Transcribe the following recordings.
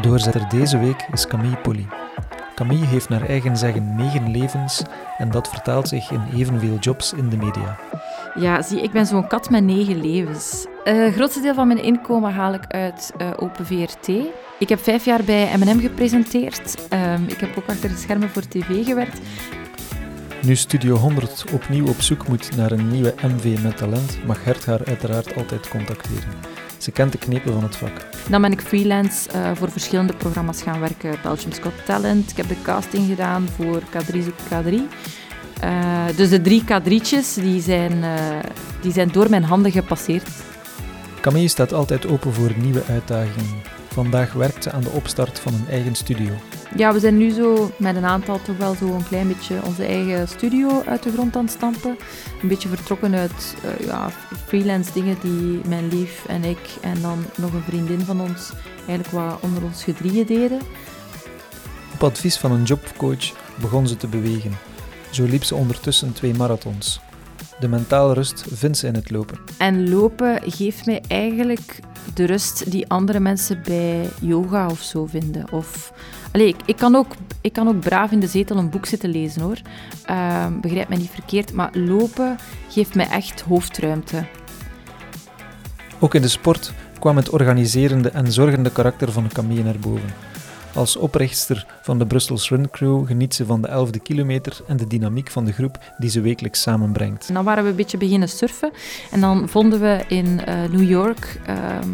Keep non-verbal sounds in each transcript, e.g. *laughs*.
Doorzetter deze week is Camille Polly. Camille heeft naar eigen zeggen negen levens en dat vertaalt zich in evenveel jobs in de media. Ja, zie, ik ben zo'n kat met negen levens. Eh, Het grootste deel van mijn inkomen haal ik uit eh, Open VRT. Ik heb vijf jaar bij M&M gepresenteerd. Ehm, ik heb ook achter de schermen voor tv gewerkt. Nu Studio 100 opnieuw op zoek moet naar een nieuwe MV met talent, mag Hert haar uiteraard altijd contacteren. Ze kent de knepen van het vak. Dan ben ik freelance eh, voor verschillende programma's gaan werken. Belgium's Got Talent. Ik heb de casting gedaan voor K3 zoekt K3. Eh, dus de drie K3'tjes die zijn, eh, die zijn door mijn handen gepasseerd. Camille staat altijd open voor nieuwe uitdagingen. Vandaag werkt ze aan de opstart van een eigen studio. Ja, we zijn nu zo met een aantal toch wel zo een klein beetje onze eigen studio uit de grond aan het stampen. Een beetje vertrokken uit eh, ja, freelance dingen die mijn lief en ik en dan nog een vriendin van ons eigenlijk wat onder ons gedrieën deden. Op advies van een jobcoach begon ze te bewegen. Zo liep ze ondertussen twee marathons. De mentale rust vindt ze in het lopen. En lopen geeft mij eigenlijk de rust die andere mensen bij yoga of zo vinden. Of, allee, ik, ik, kan ook, ik kan ook braaf in de zetel een boek zitten lezen hoor. Ehm, begrijp mij niet verkeerd, maar lopen geeft mij echt hoofdruimte. Ook in de sport kwam het organiserende en zorgende karakter van Camille naar boven. Als oprichtster van de Brussels Run Crew geniet ze van de 11e kilometer en de dynamiek van de groep die ze wekelijks samenbrengt. En dan waren we een beetje beginnen surfen. En dan vonden we in eh, New York ehm,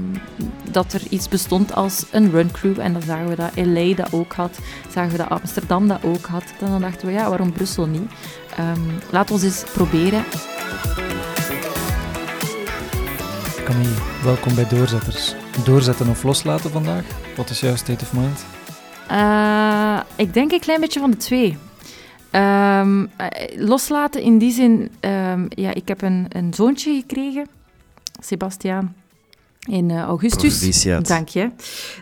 dat er iets bestond als een run crew. En dan zagen we dat LA dat ook had. Zagen we dat Amsterdam dat ook had. En dan dachten we, ja, waarom Brussel niet? Um, laat ons eens proberen. Camille, welkom bij Doorzetters. Doorzetten of loslaten vandaag? Wat is jouw state of mind? Uh, ik denk een klein beetje van de twee. Um, loslaten in die zin, um, ja, ik heb een, een zoontje gekregen, Sebastiaan, in uh, augustus. Proficiat. Dank je.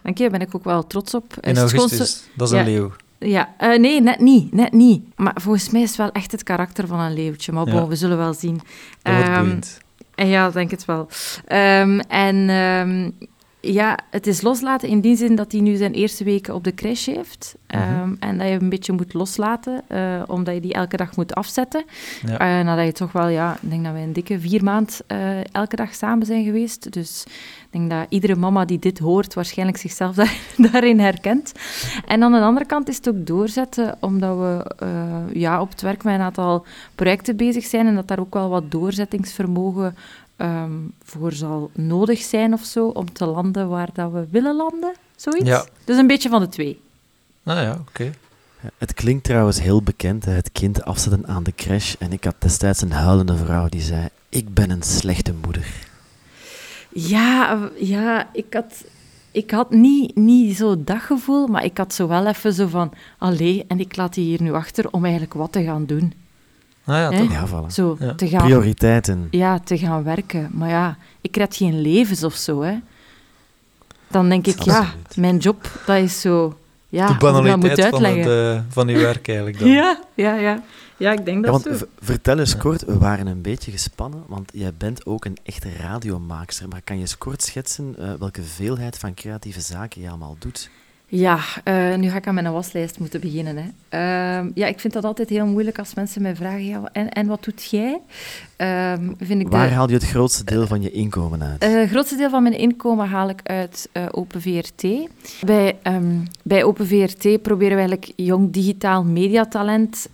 Dank je, daar ben ik ook wel trots op. In augustus, dat is ja, een leeuw. Ja, uh, nee, net niet, net niet. Maar volgens mij is het wel echt het karakter van een leeuwtje. Maar bon, Ja. we zullen wel zien. Dat wordt Ehm, boeiend. en ja, ik denk het wel. Ehm, en ehm, ja, het is loslaten in die zin dat hij nu zijn eerste weken op de crash heeft. Mhm. Ehm, En dat je hem een beetje moet loslaten, eh, omdat je die elke dag moet afzetten. Ja. Eh, nadat je toch wel, ja, ik denk dat we een dikke vier maand eh, elke dag samen zijn geweest. Dus ik denk dat iedere mama die dit hoort waarschijnlijk zichzelf daar, *laughs* daarin herkent. En aan de andere kant is het ook doorzetten, omdat we ja, op het werk met een aantal projecten bezig zijn en dat daar ook wel wat doorzettingsvermogen ehm, voor zal nodig zijn of zo, om te landen waar dat we willen landen. Zoiets. Ja. Dus een beetje van de twee. Nou ja, oké. Het klinkt trouwens heel bekend, hè, het kind afzetten aan de crash. En ik had destijds een huilende vrouw die zei, ik ben een slechte moeder. Ja, ja ik had, ik had niet, niet zo dat gevoel, maar ik had zo wel even zo van, allee, en ik laat die hier nu achter om eigenlijk wat te gaan doen. Nou ja, toch. Ja, voilà. Zo, Ja. te gaan, Prioriteiten. ja, te gaan werken. Maar ja, ik red geen levens of zo, hè. Dan denk ik, ja, mijn job, dat is zo... Ja, de banaliteit van, uitleggen. het, eh, van uw werk eigenlijk dan. *laughs* Ja, ja, ja. Ja, ik denk Ja, dat want zo. v- vertel eens Ja. kort, we waren een beetje gespannen, want jij bent ook een echte radiomaakster. Maar kan je eens kort schetsen eh, welke veelheid van creatieve zaken je allemaal doet? Ja, eh, nu ga ik aan mijn waslijst moeten beginnen. Hè. Ehm, ja, ik vind dat altijd heel moeilijk als mensen mij vragen, ja, en, en wat doet jij? Ehm, vind ik de- Waar haal je het grootste deel van je inkomen uit? Eh, Het grootste deel van mijn inkomen haal ik uit eh, Open VRT. Bij, ehm, bij Open VRT proberen we eigenlijk jong digitaal mediatalent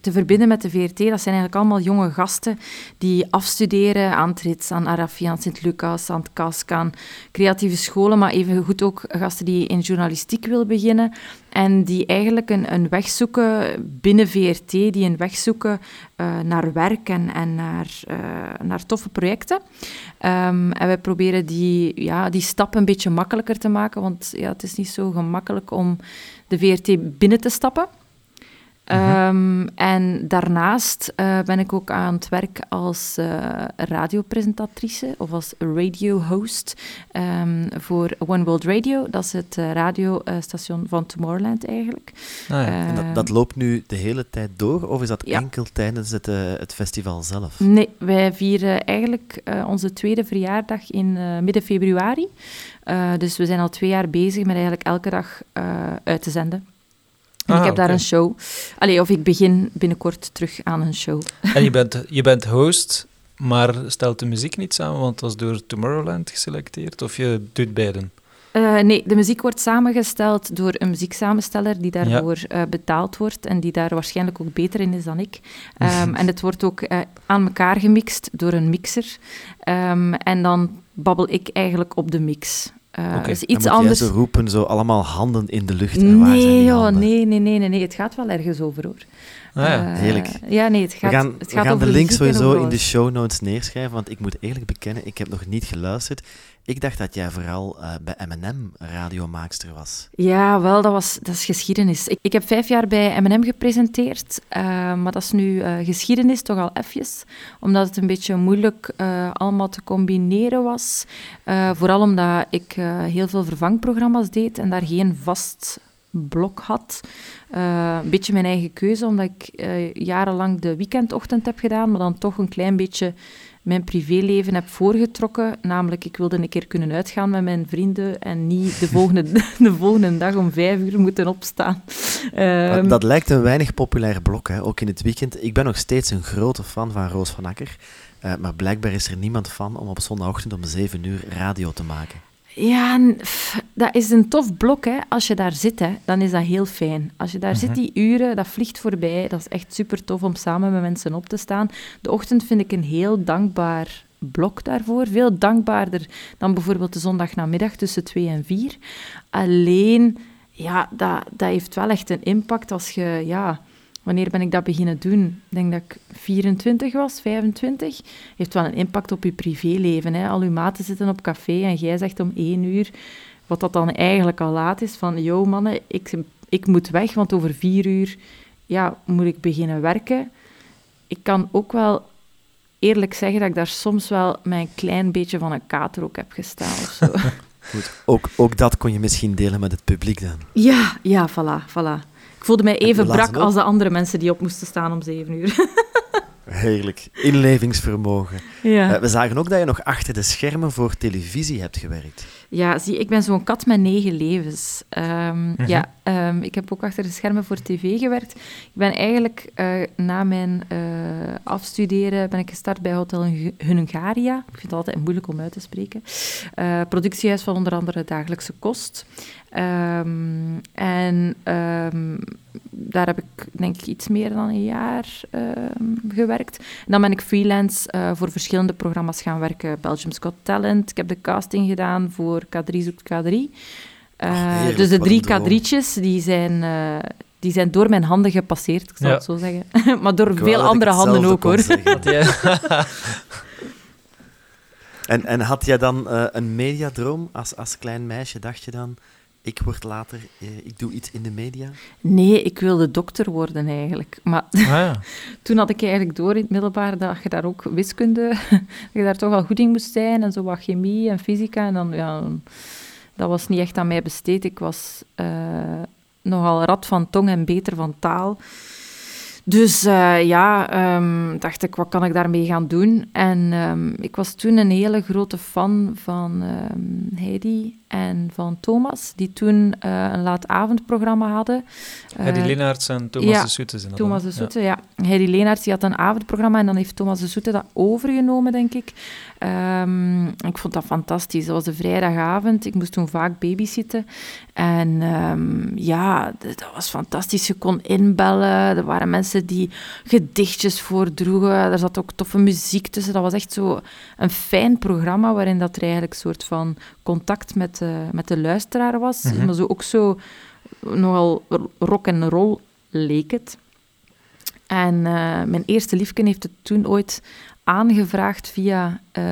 te verbinden met de VRT. Dat zijn eigenlijk allemaal jonge gasten die afstuderen aan het RITS, aan Arafi, aan Sint-Lucas, aan het KASK, aan creatieve scholen, maar evengoed ook gasten die in journalistiek willen beginnen en die eigenlijk een, een weg zoeken binnen VRT, die een weg zoeken eh, naar werk en, en naar, eh, naar toffe projecten. Um, en wij proberen die, ja, die stap een beetje makkelijker te maken, want ja, het is niet zo gemakkelijk om de VRT binnen te stappen. Um, en daarnaast uh, ben ik ook aan het werk als uh, radiopresentatrice of als radio-host um, voor One World Radio. Dat is het uh, radiostation van Tomorrowland eigenlijk. Ah, ja. en dat, dat, loopt nu de hele tijd door of is dat ja. enkel tijdens het, het, festival zelf? Nee, wij vieren eigenlijk onze tweede verjaardag in midden februari. Uh, dus we zijn al twee jaar bezig met eigenlijk elke dag uh, uit te zenden. En Ah, ik heb daar een show. Allee, of ik begin binnenkort terug aan een show. *laughs* En je bent, *laughs* je bent host, maar stelt de muziek niet samen, want dat is door Tomorrowland geselecteerd, of je doet beiden? Eh, nee, de muziek wordt samengesteld door een muzieksamensteller die daarvoor eh, betaald wordt en die daar waarschijnlijk ook beter in is dan ik. Ehm, en het wordt ook eh, aan elkaar gemixt door een mixer. Ehm, en dan babbel ik eigenlijk op de mix. Eh Oké, dus iets moet anders. zo roepen, zo allemaal handen in de lucht. En waar zijn Nee, die joh, handen? nee, nee, nee, nee, nee. Het gaat wel ergens over hoor. Ah, ja. Eh, Heerlijk. Ja, nee, het gaat, we gaan, het we gaat gaan over de link sowieso in de show notes neerschrijven, want ik moet eerlijk bekennen, ik heb nog niet geluisterd. Ik dacht dat jij vooral eh, bij M&M radiomaakster was. Ja, wel, dat, was, dat is geschiedenis. Ik, ik heb vijf jaar bij M&M gepresenteerd, eh, maar dat is nu eh, geschiedenis toch al eventjes, omdat het een beetje moeilijk allemaal te combineren was. Vooral omdat ik heel veel vervangprogramma's deed en daar geen vast blok had. Een beetje mijn eigen keuze, omdat ik jarenlang de weekendochtend heb gedaan, maar dan toch een klein beetje mijn privéleven heb voorgetrokken. Namelijk, ik wilde een keer kunnen uitgaan met mijn vrienden en niet de *laughs* volgende, de volgende dag om vijf uur moeten opstaan. Ehm, dat lijkt een weinig populair blok, hè? ook in het weekend. Ik ben nog steeds een grote fan van Roos van Akker. eh, maar blijkbaar is er niemand van om op zondagochtend om 7 uur radio te maken. Ja, pff, dat is een tof blok. Hè. Als je daar zit, hè, dan is dat heel fijn. Als je daar zit die uren, dat vliegt voorbij. Dat is echt super tof om samen met mensen op te staan. De ochtend vind ik een heel dankbaar blok daarvoor. Veel dankbaarder dan bijvoorbeeld de zondagnamiddag tussen 2 en 4. Alleen, ja, dat, dat heeft wel echt een impact als je... Ja, Wanneer ben ik dat beginnen doen? Ik denk dat ik 24 was, 25. Heeft wel een impact op je privéleven. Hè? Al uw maten zitten op café en jij zegt om één uur, wat dat dan eigenlijk al laat is, van yo mannen, ik, ik moet weg, want over vier uur ja, moet ik beginnen werken. Ik kan ook wel eerlijk zeggen dat ik daar soms wel mijn klein beetje van een kater ook heb gestaan of zo. *laughs* Goed, ook, ook dat kon je misschien delen met het publiek dan. ja, ja, voilà, voilà. Ik voelde mij En even brak als de andere mensen die op moesten staan om zeven uur. *laughs* Heerlijk. Inlevingsvermogen. ja. Eh, we zagen ook dat je nog achter de schermen voor televisie hebt gewerkt. Ja, zie, ik ben zo'n kat met negen levens. Ehm, Ja, ehm, ik heb ook achter de schermen voor tv gewerkt. Ik ben eigenlijk eh, na mijn eh, afstuderen ben ik gestart bij Hotel Hun- Hungaria. Ik vind het altijd moeilijk om uit te spreken. Eh, productiehuis van onder andere Dagelijkse Kost. Ehm, en daar heb ik denk ik iets meer dan een jaar gewerkt. En dan ben ik freelance voor verschillende programma's gaan werken. Belgium's Got Talent. Ik heb de casting gedaan voor K3 zoekt K3. Eh, Ach, heerlijk, dus de drie een droom. K3'tjes, die zijn, eh, die zijn door mijn handen gepasseerd, ik zal Ja. het zo zeggen. *laughs* maar door veel andere handen ook, hoor. *laughs* En, en had jij dan eh, een mediadroom als, als klein meisje? Dacht je dan, ik word later, eh, ik doe iets in de media? Nee, ik wilde dokter worden eigenlijk. Maar Ah, ja. *laughs* toen had ik eigenlijk door in het middelbaar dat je daar ook wiskunde, *laughs* dat je daar toch wel goed in moest zijn en zo wat chemie en fysica. En dan, ja, dat was niet echt aan mij besteed. Ik was eh, nogal rad van tong en beter van taal. Dus eh, ja, ehm, dacht ik, wat kan ik daarmee gaan doen? En ehm, ik was toen een hele grote fan van ehm, Heidi en van Thomas, die toen eh, een laatavondprogramma hadden. Eh, Leenaerts en Thomas ja, de Soete zijn dat Thomas dan, de? Soete, ja. Heidi Leenaerts die had een avondprogramma en dan heeft Thomas de Soete dat overgenomen, denk ik. Ik vond dat fantastisch. Dat was de vrijdagavond. Ik moest toen vaak babysitten. En ehm, ja, dat was fantastisch. Je kon inbellen. Er waren mensen die gedichtjes voordroegen. Er zat ook toffe muziek tussen. Dat was echt zo een fijn programma waarin dat er eigenlijk een soort van contact met, de met de luisteraar was. Mhm. Maar zo ook zo nogal rock en roll leek het. En eh, mijn eerste liefje heeft het toen ooit aangevraagd via eh,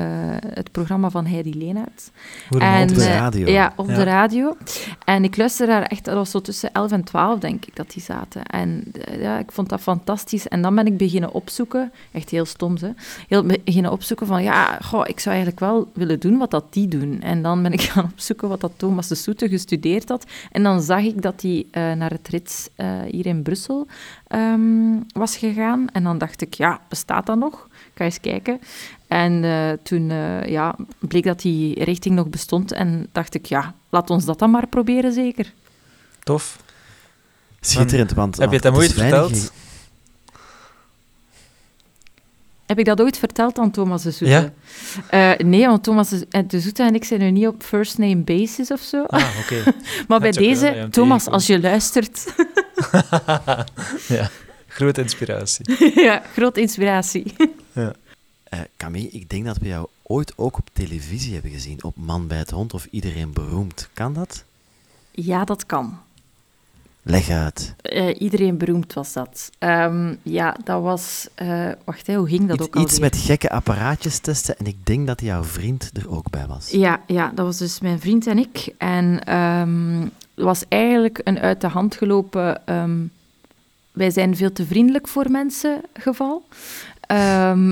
het programma van Heidi Leenaerts. Hoe En, op de eh, radio. Ja, op Ja. de radio. En ik luisterde daar echt, dat was zo tussen 11 en 12, denk ik, dat die zaten. En eh, ja, ik vond dat fantastisch. En dan ben ik beginnen opzoeken, echt heel stom, hè. Heel be- beginnen opzoeken van, ja, goh, ik zou eigenlijk wel willen doen wat dat die doen. En dan ben ik *laughs* gaan opzoeken wat dat Thomas de Soete gestudeerd had. En dan zag ik dat hij naar het rits hier in Brussel ehm, was gegaan. En dan dacht ik, ja, bestaat dat nog? Ga eens kijken. En uh, toen uh, ja, bleek dat die richting nog bestond. En dacht ik, ja, laat ons dat dan maar proberen, zeker. Tof. Schitterend, want... Heb je het hem ooit verteld? Heb ik dat ooit verteld aan Thomas de Zoete? Ja? Uh, nee, want Thomas de Zoete en ik zijn nu niet op first name basis of zo. Ah, oké. *laughs* maar bij deze, Thomas, als je luistert... *laughs* *laughs* ja, grote inspiratie. ja, grote inspiratie. Ja. Uh, Camille, ik denk dat we jou ooit ook op televisie hebben gezien, op Man bij het Hond of Iedereen Beroemd. Kan dat? Ja, dat kan. Leg uit. Uh, iedereen beroemd was dat. Um, ja, dat was... Uh, wacht, hè, hoe ging dat iets, ook al? Iets met gekke apparaatjes testen en ik denk dat jouw vriend er ook bij was. Ja, ja dat was dus mijn vriend en ik. En um, het was eigenlijk een uit de hand gelopen... Um, wij zijn veel te vriendelijk voor mensen geval. *laughs* Um,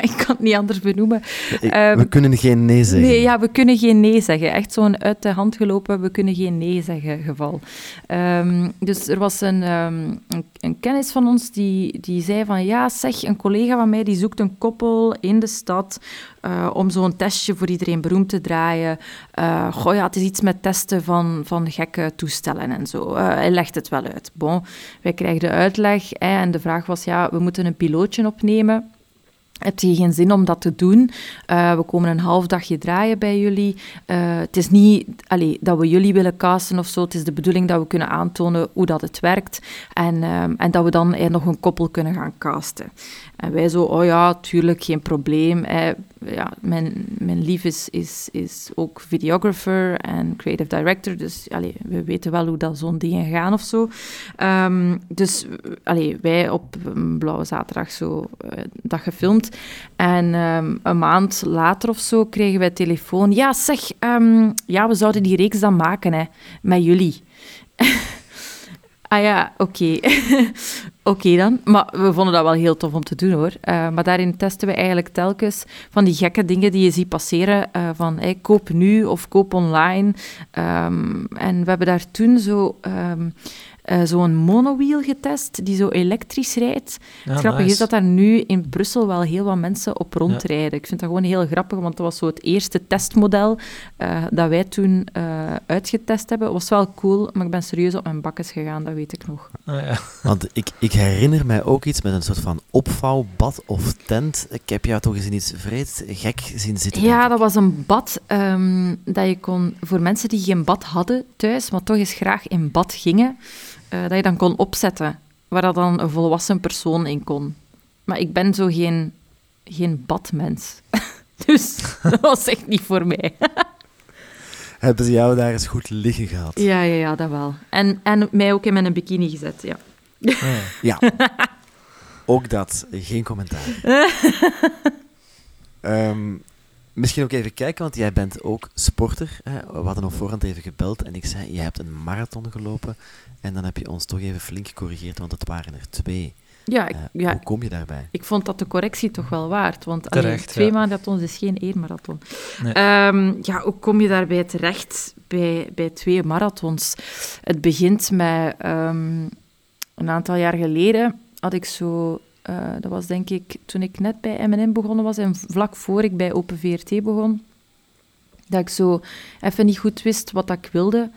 ik kan het niet anders benoemen. We kunnen geen nee zeggen. Nee, ja, we kunnen geen nee zeggen. Echt zo'n uit de hand gelopen, we kunnen geen nee zeggen geval. Um, dus er was een, een, een, kennis van ons die, die zei van... Ja, zeg, een collega van mij die zoekt een koppel in de stad... Uh, om zo'n testje voor iedereen beroemd te draaien. Uh, goh, ja, het is iets met testen van, van gekke toestellen en zo. Uh, hij legt het wel uit. Bon, wij krijgen de uitleg hè, en de vraag was, ja, we moeten een pilootje opnemen. Heb je geen zin om dat te doen? We komen een half dagje draaien bij jullie. Het is niet allee, dat we jullie willen casten of zo. Het is de bedoeling dat we kunnen aantonen hoe dat het werkt. En, uh, en dat we dan nog een koppel kunnen gaan casten. En wij zo, oh ja, tuurlijk, geen probleem. Eh, ja, mijn, mijn lief is, is, is ook videographer en creative director, dus allee, we weten wel hoe dat zo'n dingen gaan of zo. Um, dus allee, wij op een blauwe zaterdag zo uh, gefilmd. En um, een maand later of zo kregen wij telefoon. Ja, zeg, um, ja, we zouden die reeks dan maken hè, met jullie. *laughs* Ah ja, oké. *laughs* oké dan. Maar we vonden dat wel heel tof om te doen hoor. Uh, maar daarin testen we eigenlijk telkens van die gekke dingen die je ziet passeren. Uh, van koop nu of koop online. Um, en we hebben daar toen zo... Um, uh, zo'n monowheel getest, die zo elektrisch rijdt. Ja, het grappige nice. is dat daar nu in Brussel wel heel wat mensen op rondrijden. Ja. Ik vind dat gewoon heel grappig, want dat was zo het eerste testmodel uh, dat wij toen uh, uitgetest hebben. Het was wel cool, maar ik ben serieus op mijn bakkes gegaan, dat weet ik nog. Oh, ja. *laughs* Want ik, ik herinner mij ook iets met een soort van opvouwbad of tent. Ik heb jou toch eens in iets vreed gek zien zitten. Ja, dat was een bad um, dat je kon... Voor mensen die geen bad hadden thuis, maar toch eens graag in bad gingen... Uh, dat je dan kon opzetten, waar dat dan een volwassen persoon in kon. Maar ik ben zo geen, geen badmens. *laughs* dus *laughs* dat was echt niet voor mij. *laughs* Hebben ze jou daar eens goed liggen gehad? Ja, ja, ja dat wel. En, en mij ook in mijn bikini gezet, ja. Oh. Ja. ook dat, geen commentaar. um, Misschien ook even kijken, want jij bent ook sporter. Hè? We hadden op voorhand even gebeld en ik zei, je hebt een marathon gelopen. En dan heb je ons toch even flink gecorrigeerd, want het waren er twee. Ja, ik, uh, ja, hoe kom je daarbij? Ik vond dat de correctie toch wel waard, want terecht, allee, twee ja. marathons is geen één marathon. Nee. Um, ja, hoe kom je daarbij terecht bij, bij twee marathons? Het begint met um, een aantal jaar geleden had ik zo uh, dat was denk ik toen ik net bij M&M begonnen was en vlak voor ik bij Open VRT begon, dat ik zo even niet goed wist wat ik wilde.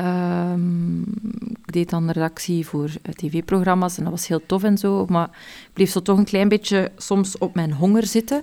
Um, ik deed dan redactie voor tv-programma's en dat was heel tof en zo, maar ik bleef zo toch een klein beetje soms op mijn honger zitten.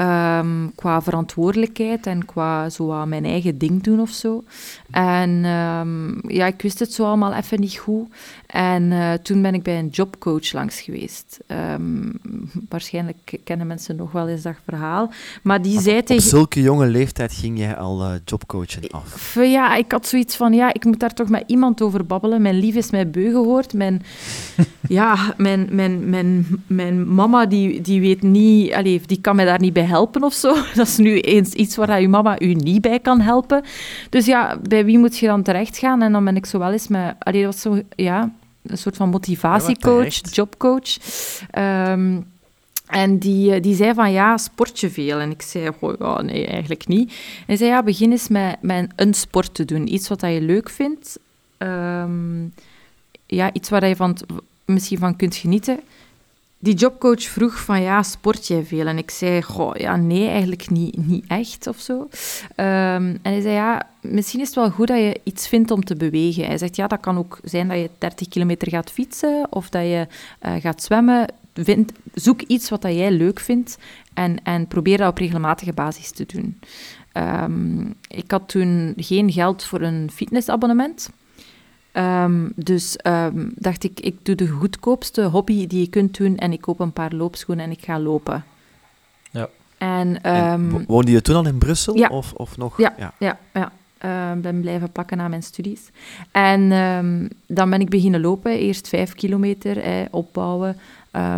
Um, qua verantwoordelijkheid en qua zo mijn eigen ding doen of zo. En um, ja, ik wist het zo allemaal even niet goed. En uh, toen ben ik bij een jobcoach langs geweest. Um, waarschijnlijk kennen mensen nog wel eens dat verhaal. Maar die op, zei op tegen... zulke jonge leeftijd ging jij al uh, jobcoachen af? Ja, ik had zoiets van, ja, ik moet daar toch met iemand over babbelen. Mijn lief is mij beu gehoord. Mijn, *laughs* ja, mijn, mijn, mijn, mijn mama, die, die weet niet... Allez, die kan mij daar niet bij helpen of zo. *laughs* Dat is nu eens iets waar je mama u niet bij kan helpen. Dus ja, bij wie moet je dan terecht gaan? En dan ben ik zo wel eens met... Allee, dat was zo, ja, een soort van motivatiecoach, ja, jobcoach. Um, en die, die zei van, ja, sport je veel? En ik zei, oh, ja, nee, eigenlijk niet. En hij zei, ja, begin eens met, met een sport te doen. Iets wat je leuk vindt. Um, ja, iets waar je van, misschien van kunt genieten. Die jobcoach vroeg van ja, sport jij veel? En ik zei, goh, ja, nee, eigenlijk niet, niet echt of zo. Ehm, en hij zei, ja, misschien is het wel goed dat je iets vindt om te bewegen. Hij zegt, ja, dat kan ook zijn dat je 30 kilometer gaat fietsen of dat je uh, gaat zwemmen. Vind, zoek iets wat dat jij leuk vindt en, en probeer dat op regelmatige basis te doen. Um, ik had toen geen geld voor een fitnessabonnement. Um, dus um, dacht ik, ik doe de goedkoopste hobby die je kunt doen en ik koop een paar loopschoenen en ik ga lopen. Ja. En, en woonde je toen al in Brussel? Ja. Of, of nog? Ja, ja. ja, ja. Uh, ben blijven plakken na mijn studies. En dan ben ik beginnen lopen. Eerst vijf kilometer eh, opbouwen,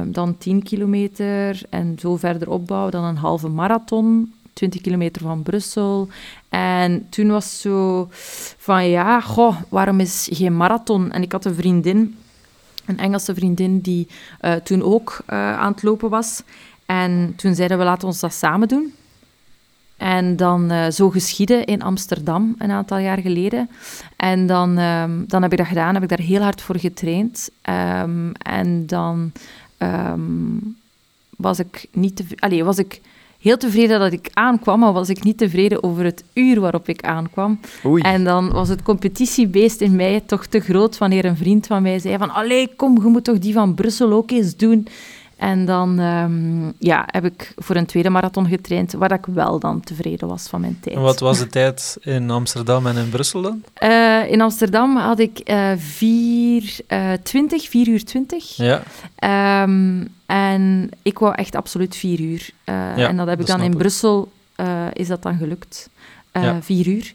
dan tien kilometer en zo verder opbouwen. Dan een halve marathon 20 kilometer van Brussel. En toen was zo van, ja, goh, waarom is geen marathon? En ik had een vriendin, een Engelse vriendin, die uh, toen ook uh, aan het lopen was. En toen zeiden we, laten ons dat samen doen. En dan uh, zo geschieden in Amsterdam een aantal jaar geleden. En dan, um, dan heb ik dat gedaan, heb ik daar heel hard voor getraind. Um, en dan um, was ik niet te... Allee, was ik heel tevreden dat ik aankwam, maar was ik niet tevreden over het uur waarop ik aankwam. Oei. En dan was het competitiebeest in mij toch te groot wanneer een vriend van mij zei van allee, kom, je moet toch die van Brussel ook eens doen. En dan um, ja, heb ik voor een tweede marathon getraind, waar ik wel dan tevreden was van mijn tijd. En wat was de tijd in Amsterdam en in Brussel dan? Uh, in Amsterdam had ik uh, 4, uh, 20, 4 uur 20. Ja. Um, en ik wou echt absoluut 4 uur. Uh, ja, en dat heb ik dan in Brussel, uh, is dat dan gelukt. Uh, ja. Vier uur.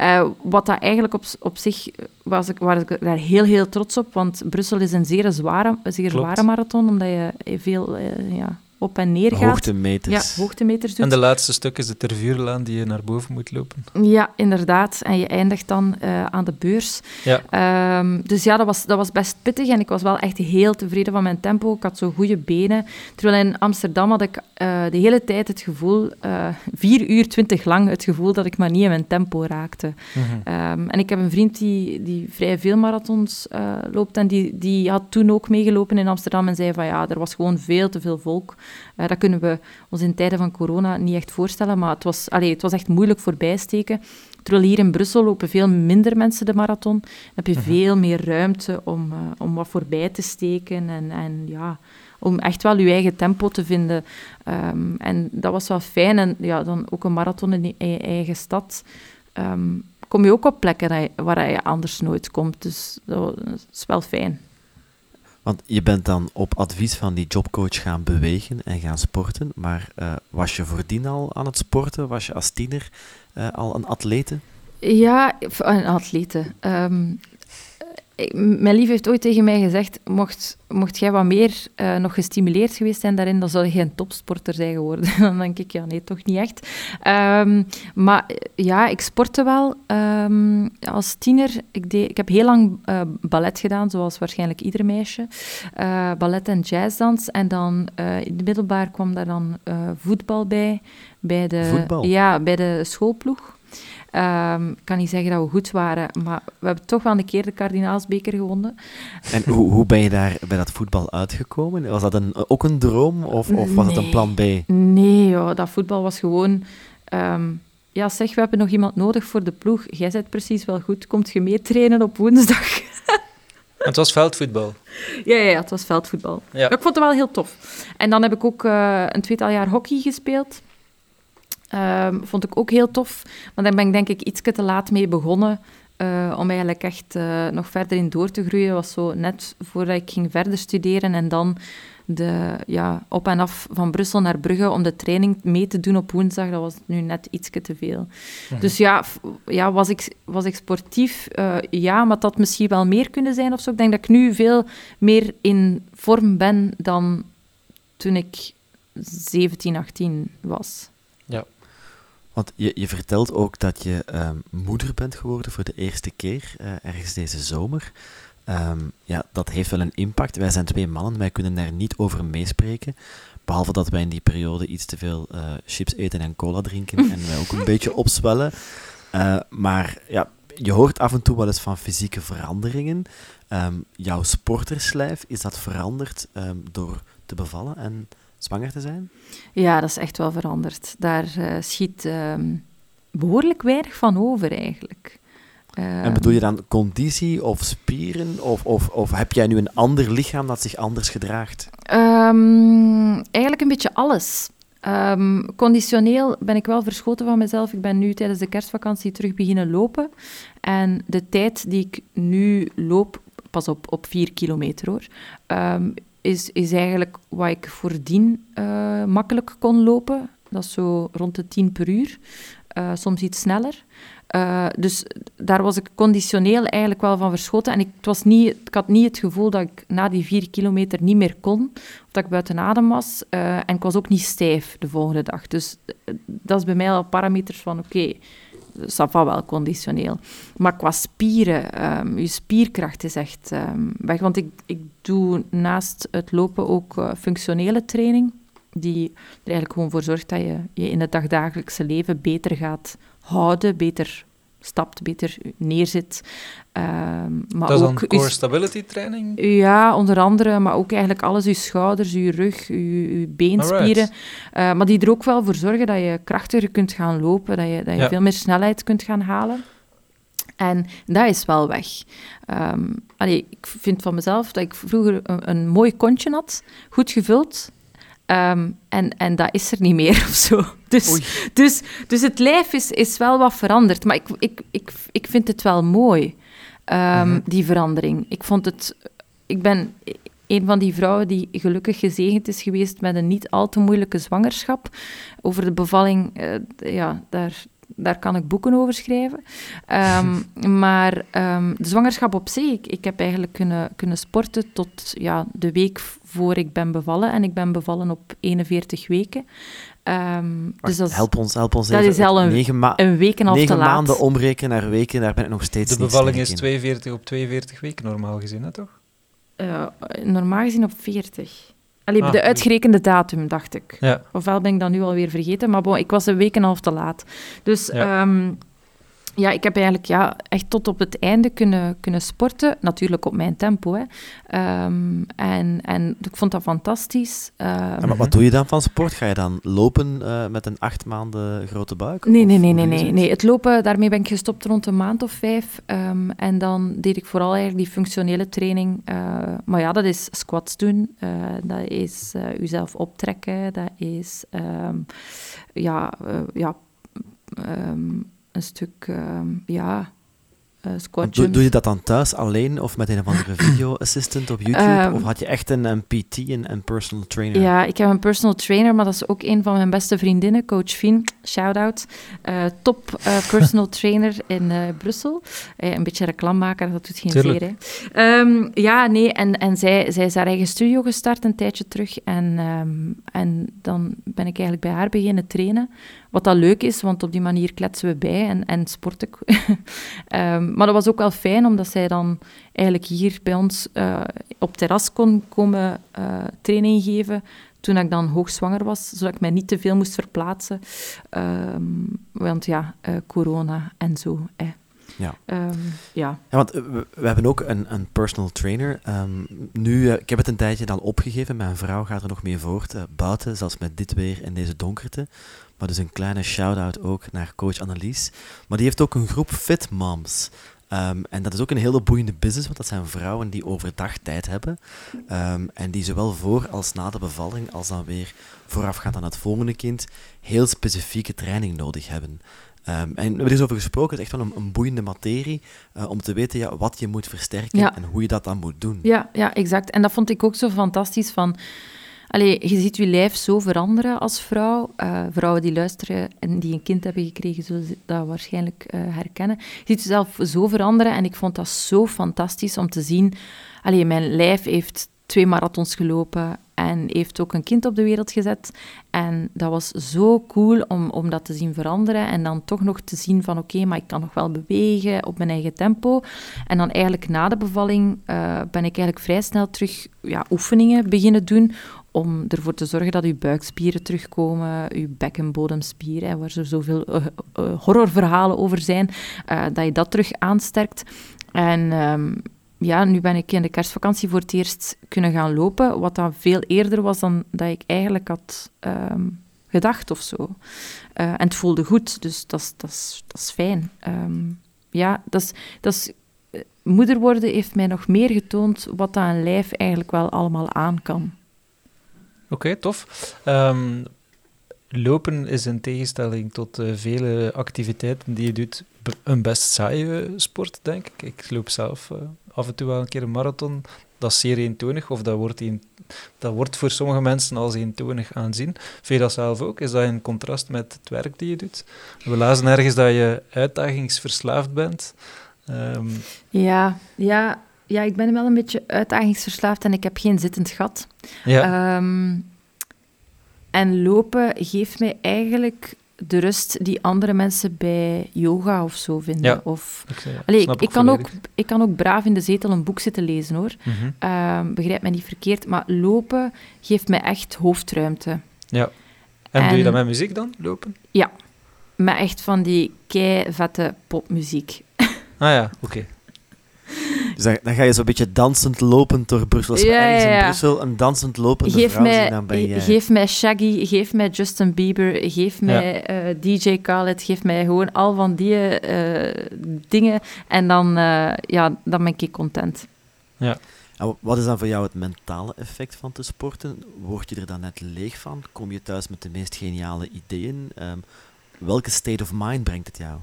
Uh, wat dat eigenlijk op, op zich was ik, was ik daar heel, heel trots op, want Brussel is een zeer zware, zeer zware marathon, omdat je veel uh, ja, op en neer gaat. Hoogtemeters. Ja, hoogtemeters doet. En de laatste stuk is de Tervuurlaan die je naar boven moet lopen. Ja, inderdaad. En je eindigt dan uh, aan de beurs. Ja. Um, dus ja, dat was, dat was best pittig en ik was wel echt heel tevreden van mijn tempo. Ik had zo goede benen. Terwijl in Amsterdam had ik uh, de hele tijd het gevoel, uh, 4 uur 20 lang, het gevoel dat ik maar niet in mijn tempo raakte. Mm-hmm. Um, en ik heb een vriend die, die vrij veel marathons uh, loopt en die, die had toen ook meegelopen in Amsterdam en zei van ja, er was gewoon veel te veel volk. Uh, dat kunnen we ons in tijden van corona niet echt voorstellen, maar het was, allee, het was echt moeilijk voorbijsteken. Terwijl hier in Brussel lopen veel minder mensen de marathon. Dan heb je Mhm. veel meer ruimte om, uh, om wat voorbij te steken en, en ja, om echt wel je eigen tempo te vinden. Um, en dat was wel fijn. En ja, dan ook een marathon in je eigen stad. Um, kom je ook op plekken waar je anders nooit komt. Dus dat is wel fijn. Want je bent dan op advies van die jobcoach gaan bewegen en gaan sporten. Maar uh, was je voordien al aan het sporten? Was je als tiener uh, al een atlete? Ja, een atlete. Um, mijn lief heeft ooit tegen mij gezegd, mocht, mocht jij wat meer uh, nog gestimuleerd geweest zijn daarin, dan zou je een topsporter zijn geworden. *laughs* dan denk ik, ja, nee, toch niet echt. Um, maar ja, ik sportte wel. Um, als tiener, ik, deed, ik heb heel lang uh, ballet gedaan, zoals waarschijnlijk ieder meisje. Uh, ballet en jazzdans. En dan in de middelbaar kwam daar dan voetbal bij. bij de, voetbal? Ja, bij de schoolploeg. Um, ik kan niet zeggen dat we goed waren, maar we hebben toch wel een keer de kardinaalsbeker gewonnen. En hoe, hoe ben je daar bij dat voetbal uitgekomen? Was dat een, ook een droom of, of was nee. het een plan B? Nee, joh, dat voetbal was gewoon... Um, ja, zeg, we hebben nog iemand nodig voor de ploeg. Jij bent precies wel goed. Komt je mee trainen op woensdag? *laughs* het was veldvoetbal. Ja, ja, ja, het was veldvoetbal. Ja. Ik vond het wel heel tof. En dan heb ik ook uh, een tweetal jaar hockey gespeeld. Um, vond ik ook heel tof. Maar daar ben ik denk ik iets te laat mee begonnen. Uh, om eigenlijk echt uh, nog verder in door te groeien. was zo net voordat ik ging verder studeren. En dan de, ja, op en af van Brussel naar Brugge om de training mee te doen op woensdag. Dat was nu net iets te veel. Mhm. Dus ja, ja was, ik, was ik sportief? Uh, ja, maar dat misschien wel meer kunnen zijn of zo. Ik denk dat ik nu veel meer in vorm ben dan toen ik 17, 18 was. Ja. Want je, je vertelt ook dat je um, moeder bent geworden voor de eerste keer, uh, ergens deze zomer. Um, ja, dat heeft wel een impact. Wij zijn twee mannen, wij kunnen daar niet over meespreken. Behalve dat wij in die periode iets te veel uh, chips eten en cola drinken en wij ook een *laughs* beetje opzwellen. Uh, maar ja, je hoort af en toe wel eens van fysieke veranderingen. Um, jouw sporterslijf, is dat veranderd door te bevallen en zwanger te zijn? Ja, dat is echt wel veranderd. Daar uh, schiet ehm, behoorlijk weinig van over eigenlijk. en bedoel je dan conditie of spieren? Of, of, of heb jij nu een ander lichaam dat zich anders gedraagt? Um, eigenlijk een beetje alles. Um, conditioneel ben ik wel verschoten van mezelf. Ik ben nu tijdens de kerstvakantie terug beginnen lopen. En de tijd die ik nu loop, pas op, op vier kilometer hoor, um, is, is eigenlijk wat ik voordien uh, makkelijk kon lopen. Dat is zo rond de 10 per uur, uh, soms iets sneller. Uh, dus daar was ik conditioneel eigenlijk wel van verschoten. En ik, het was niet, ik had niet het gevoel dat ik na die vier kilometer niet meer kon, of dat ik buiten adem was. En ik was ook niet stijf de volgende dag. Dus dat is bij mij al parameters van oké, dat wel conditioneel. Maar qua spieren, je spierkracht is echt um, weg. Want ik, ik doe naast het lopen ook uh, functionele training, die er eigenlijk gewoon voor zorgt dat je je in het dagdagelijkse leven beter gaat houden, beter stapt, beter neerzit. Um, maar dat is ook core stability training? Ja, onder andere, maar ook eigenlijk alles, je schouders, je rug, je, je beenspieren. Uh, maar die er ook wel voor zorgen dat je krachtiger kunt gaan lopen, dat je, dat je ja. veel meer snelheid kunt gaan halen. En dat is wel weg. Um, allee, ik vind van mezelf dat ik vroeger een, een mooi kontje had, goed gevuld, Um, en, en dat is er niet meer *laughs* of zo. Dus, dus, dus het lijf is, is wel wat veranderd. Maar ik, ik, ik, ik vind het wel mooi, um, die verandering. Ik vond het... Ik ben een van die vrouwen die gelukkig gezegend is geweest met een niet al te moeilijke zwangerschap. Over de bevalling, uh, ja, daar, daar kan ik boeken over schrijven. Um, *laughs* maar um, de zwangerschap op zich, ik, ik heb eigenlijk kunnen, kunnen sporten tot ja, de week voor ik ben bevallen. En ik ben bevallen op 41 weken. Um, dus dat is, help ons, help ons dat even. is al een, negen ma een week en negen te laat. maanden omrekenen naar weken, daar ben ik nog steeds De bevalling is 42 op 42 weken normaal gezien, hè, toch? Uh, normaal gezien op 40. Allee, ah, de uitgerekende datum, dacht ik. Ja. Ofwel ben ik dat nu alweer vergeten, maar bon, ik was een week en een half te laat. Dus ja. Um, ja, ik heb eigenlijk ja, echt tot op het einde kunnen, kunnen sporten. Natuurlijk op mijn tempo. Hè. Um, en, en ik vond dat fantastisch. Um, ja, maar wat doe je dan van sport? Ga je dan lopen uh, met een acht maanden grote buik? Nee, nee, nee. nee, nee, nee. Het lopen, daarmee ben ik gestopt rond een maand of vijf. Um, en dan deed ik vooral eigenlijk die functionele training. Uh, maar ja, dat is squats doen. Uh, dat is jezelf optrekken. Dat is ja, ja een stuk, uh, ja, uh, doe, doe, je dat dan thuis alleen of met een of andere *clears throat* video assistant op YouTube? Um, of had je echt een, een PT, een, een, personal trainer? Ja, ik heb een personal trainer, maar dat is ook een van mijn beste vriendinnen, coach Fien, shout-out. Uh, top uh, *laughs* personal trainer in Brussel. een beetje reclame maken, dat doet geen zeer. Um, ja, nee, en, en zij, zij is haar eigen studio gestart een tijdje terug. En, um, en dan ben ik eigenlijk bij haar beginnen trainen. Wat dat leuk is, want op die manier kletsen we bij en, en sport ik. um, *laughs* maar dat was ook wel fijn, omdat zij dan eigenlijk hier bij ons uh, op terras kon komen uh, training geven toen ik dan hoogzwanger was, zodat ik mij niet te veel moest verplaatsen. Um, want ja, uh, corona en zo. Eh. Ja. Um, ja. ja. want we, we, hebben ook een, een personal trainer. Um, nu, uh, ik heb het een tijdje dan opgegeven. Mijn vrouw gaat er nog mee voort. Uh, buiten, zelfs met dit weer en deze donkerte. Maar dus een kleine shout-out ook naar coach Annelies. Maar die heeft ook een groep fit moms. Um, en dat is ook een hele boeiende business, want dat zijn vrouwen die overdag tijd hebben. Um, en die zowel voor als na de bevalling, als dan weer voorafgaand aan het volgende kind, heel specifieke training nodig hebben. Um, en er eens over gesproken, het is echt wel een, een boeiende materie, uh, om te weten ja, wat je moet versterken ja. en hoe je dat dan moet doen. Ja, ja, exact. En dat vond ik ook zo fantastisch van Allee, je ziet je lijf zo veranderen als vrouw. Uh, vrouwen die luisteren en die een kind hebben gekregen, zullen dat waarschijnlijk uh, herkennen. Je ziet jezelf zo veranderen en ik vond dat zo fantastisch om te zien. Allee, mijn lijf heeft twee marathons gelopen en heeft ook een kind op de wereld gezet. En dat was zo cool om, om dat te zien veranderen en dan toch nog te zien van oké, maar ik kan nog wel bewegen op mijn eigen tempo. En dan eigenlijk na de bevalling uh, ben ik eigenlijk vrij snel terug ja, oefeningen beginnen doen om ervoor te zorgen dat uw buikspieren terugkomen, uw bekkenbodemspieren, waar er zoveel uh, uh, horrorverhalen over zijn, uh, dat je dat terug aansterkt. En um, ja, nu ben ik in de kerstvakantie voor het eerst kunnen gaan lopen, wat dan veel eerder was dan dat ik eigenlijk had ehm, gedacht of zo. Eh, en het voelde goed, dus dat is, fijn. Ehm, ja, dat is, eh, moeder worden heeft mij nog meer getoond wat dat een lijf eigenlijk wel allemaal aan kan. Oké, tof. Ehm, lopen is in tegenstelling tot uh, vele activiteiten die je doet een best saaie sport, denk ik. Ik loop zelf uh, af en toe wel een keer een marathon. Dat is zeer eentonig, of dat wordt, dat wordt voor sommige mensen als eentonig aanzien. Vind je dat zelf ook? Is dat in contrast met het werk die je doet? We lazen ergens dat je uitdagingsverslaafd bent. Um... Ja, ja, ja, ik ben wel een beetje uitdagingsverslaafd en ik heb geen zittend gat. Ja. Um, en lopen geeft mij eigenlijk de rust die andere mensen bij yoga of zo vinden. Ja, of, ik, ja, allee, ik, kan ook, ik kan ook braaf in de zetel een boek zitten lezen, hoor. Mm -hmm. begrijp mij niet verkeerd, maar lopen geeft mij echt hoofdruimte. Ja. En, en doe je dat met muziek dan, lopen? Ja. Met echt van die kei vette popmuziek. Ah ja, oké. Dus dan, dan, ga je zo'n beetje dansend lopend door Brussel. ja, ergens ja, ja. in Brussel een dansend lopende geef vrouw mij, dan ben je... Geef mij Shaggy, geef mij Justin Bieber, geef mij uh, eh, DJ Khaled, geef mij gewoon al van die uh, dingen. En dan, uh, ja, dan ben ik content. Ja. En wat is dan voor jou het mentale effect van te sporten? Word je er dan net leeg van? Kom je thuis met de meest geniale ideeën? Um, welke state of mind brengt het jou?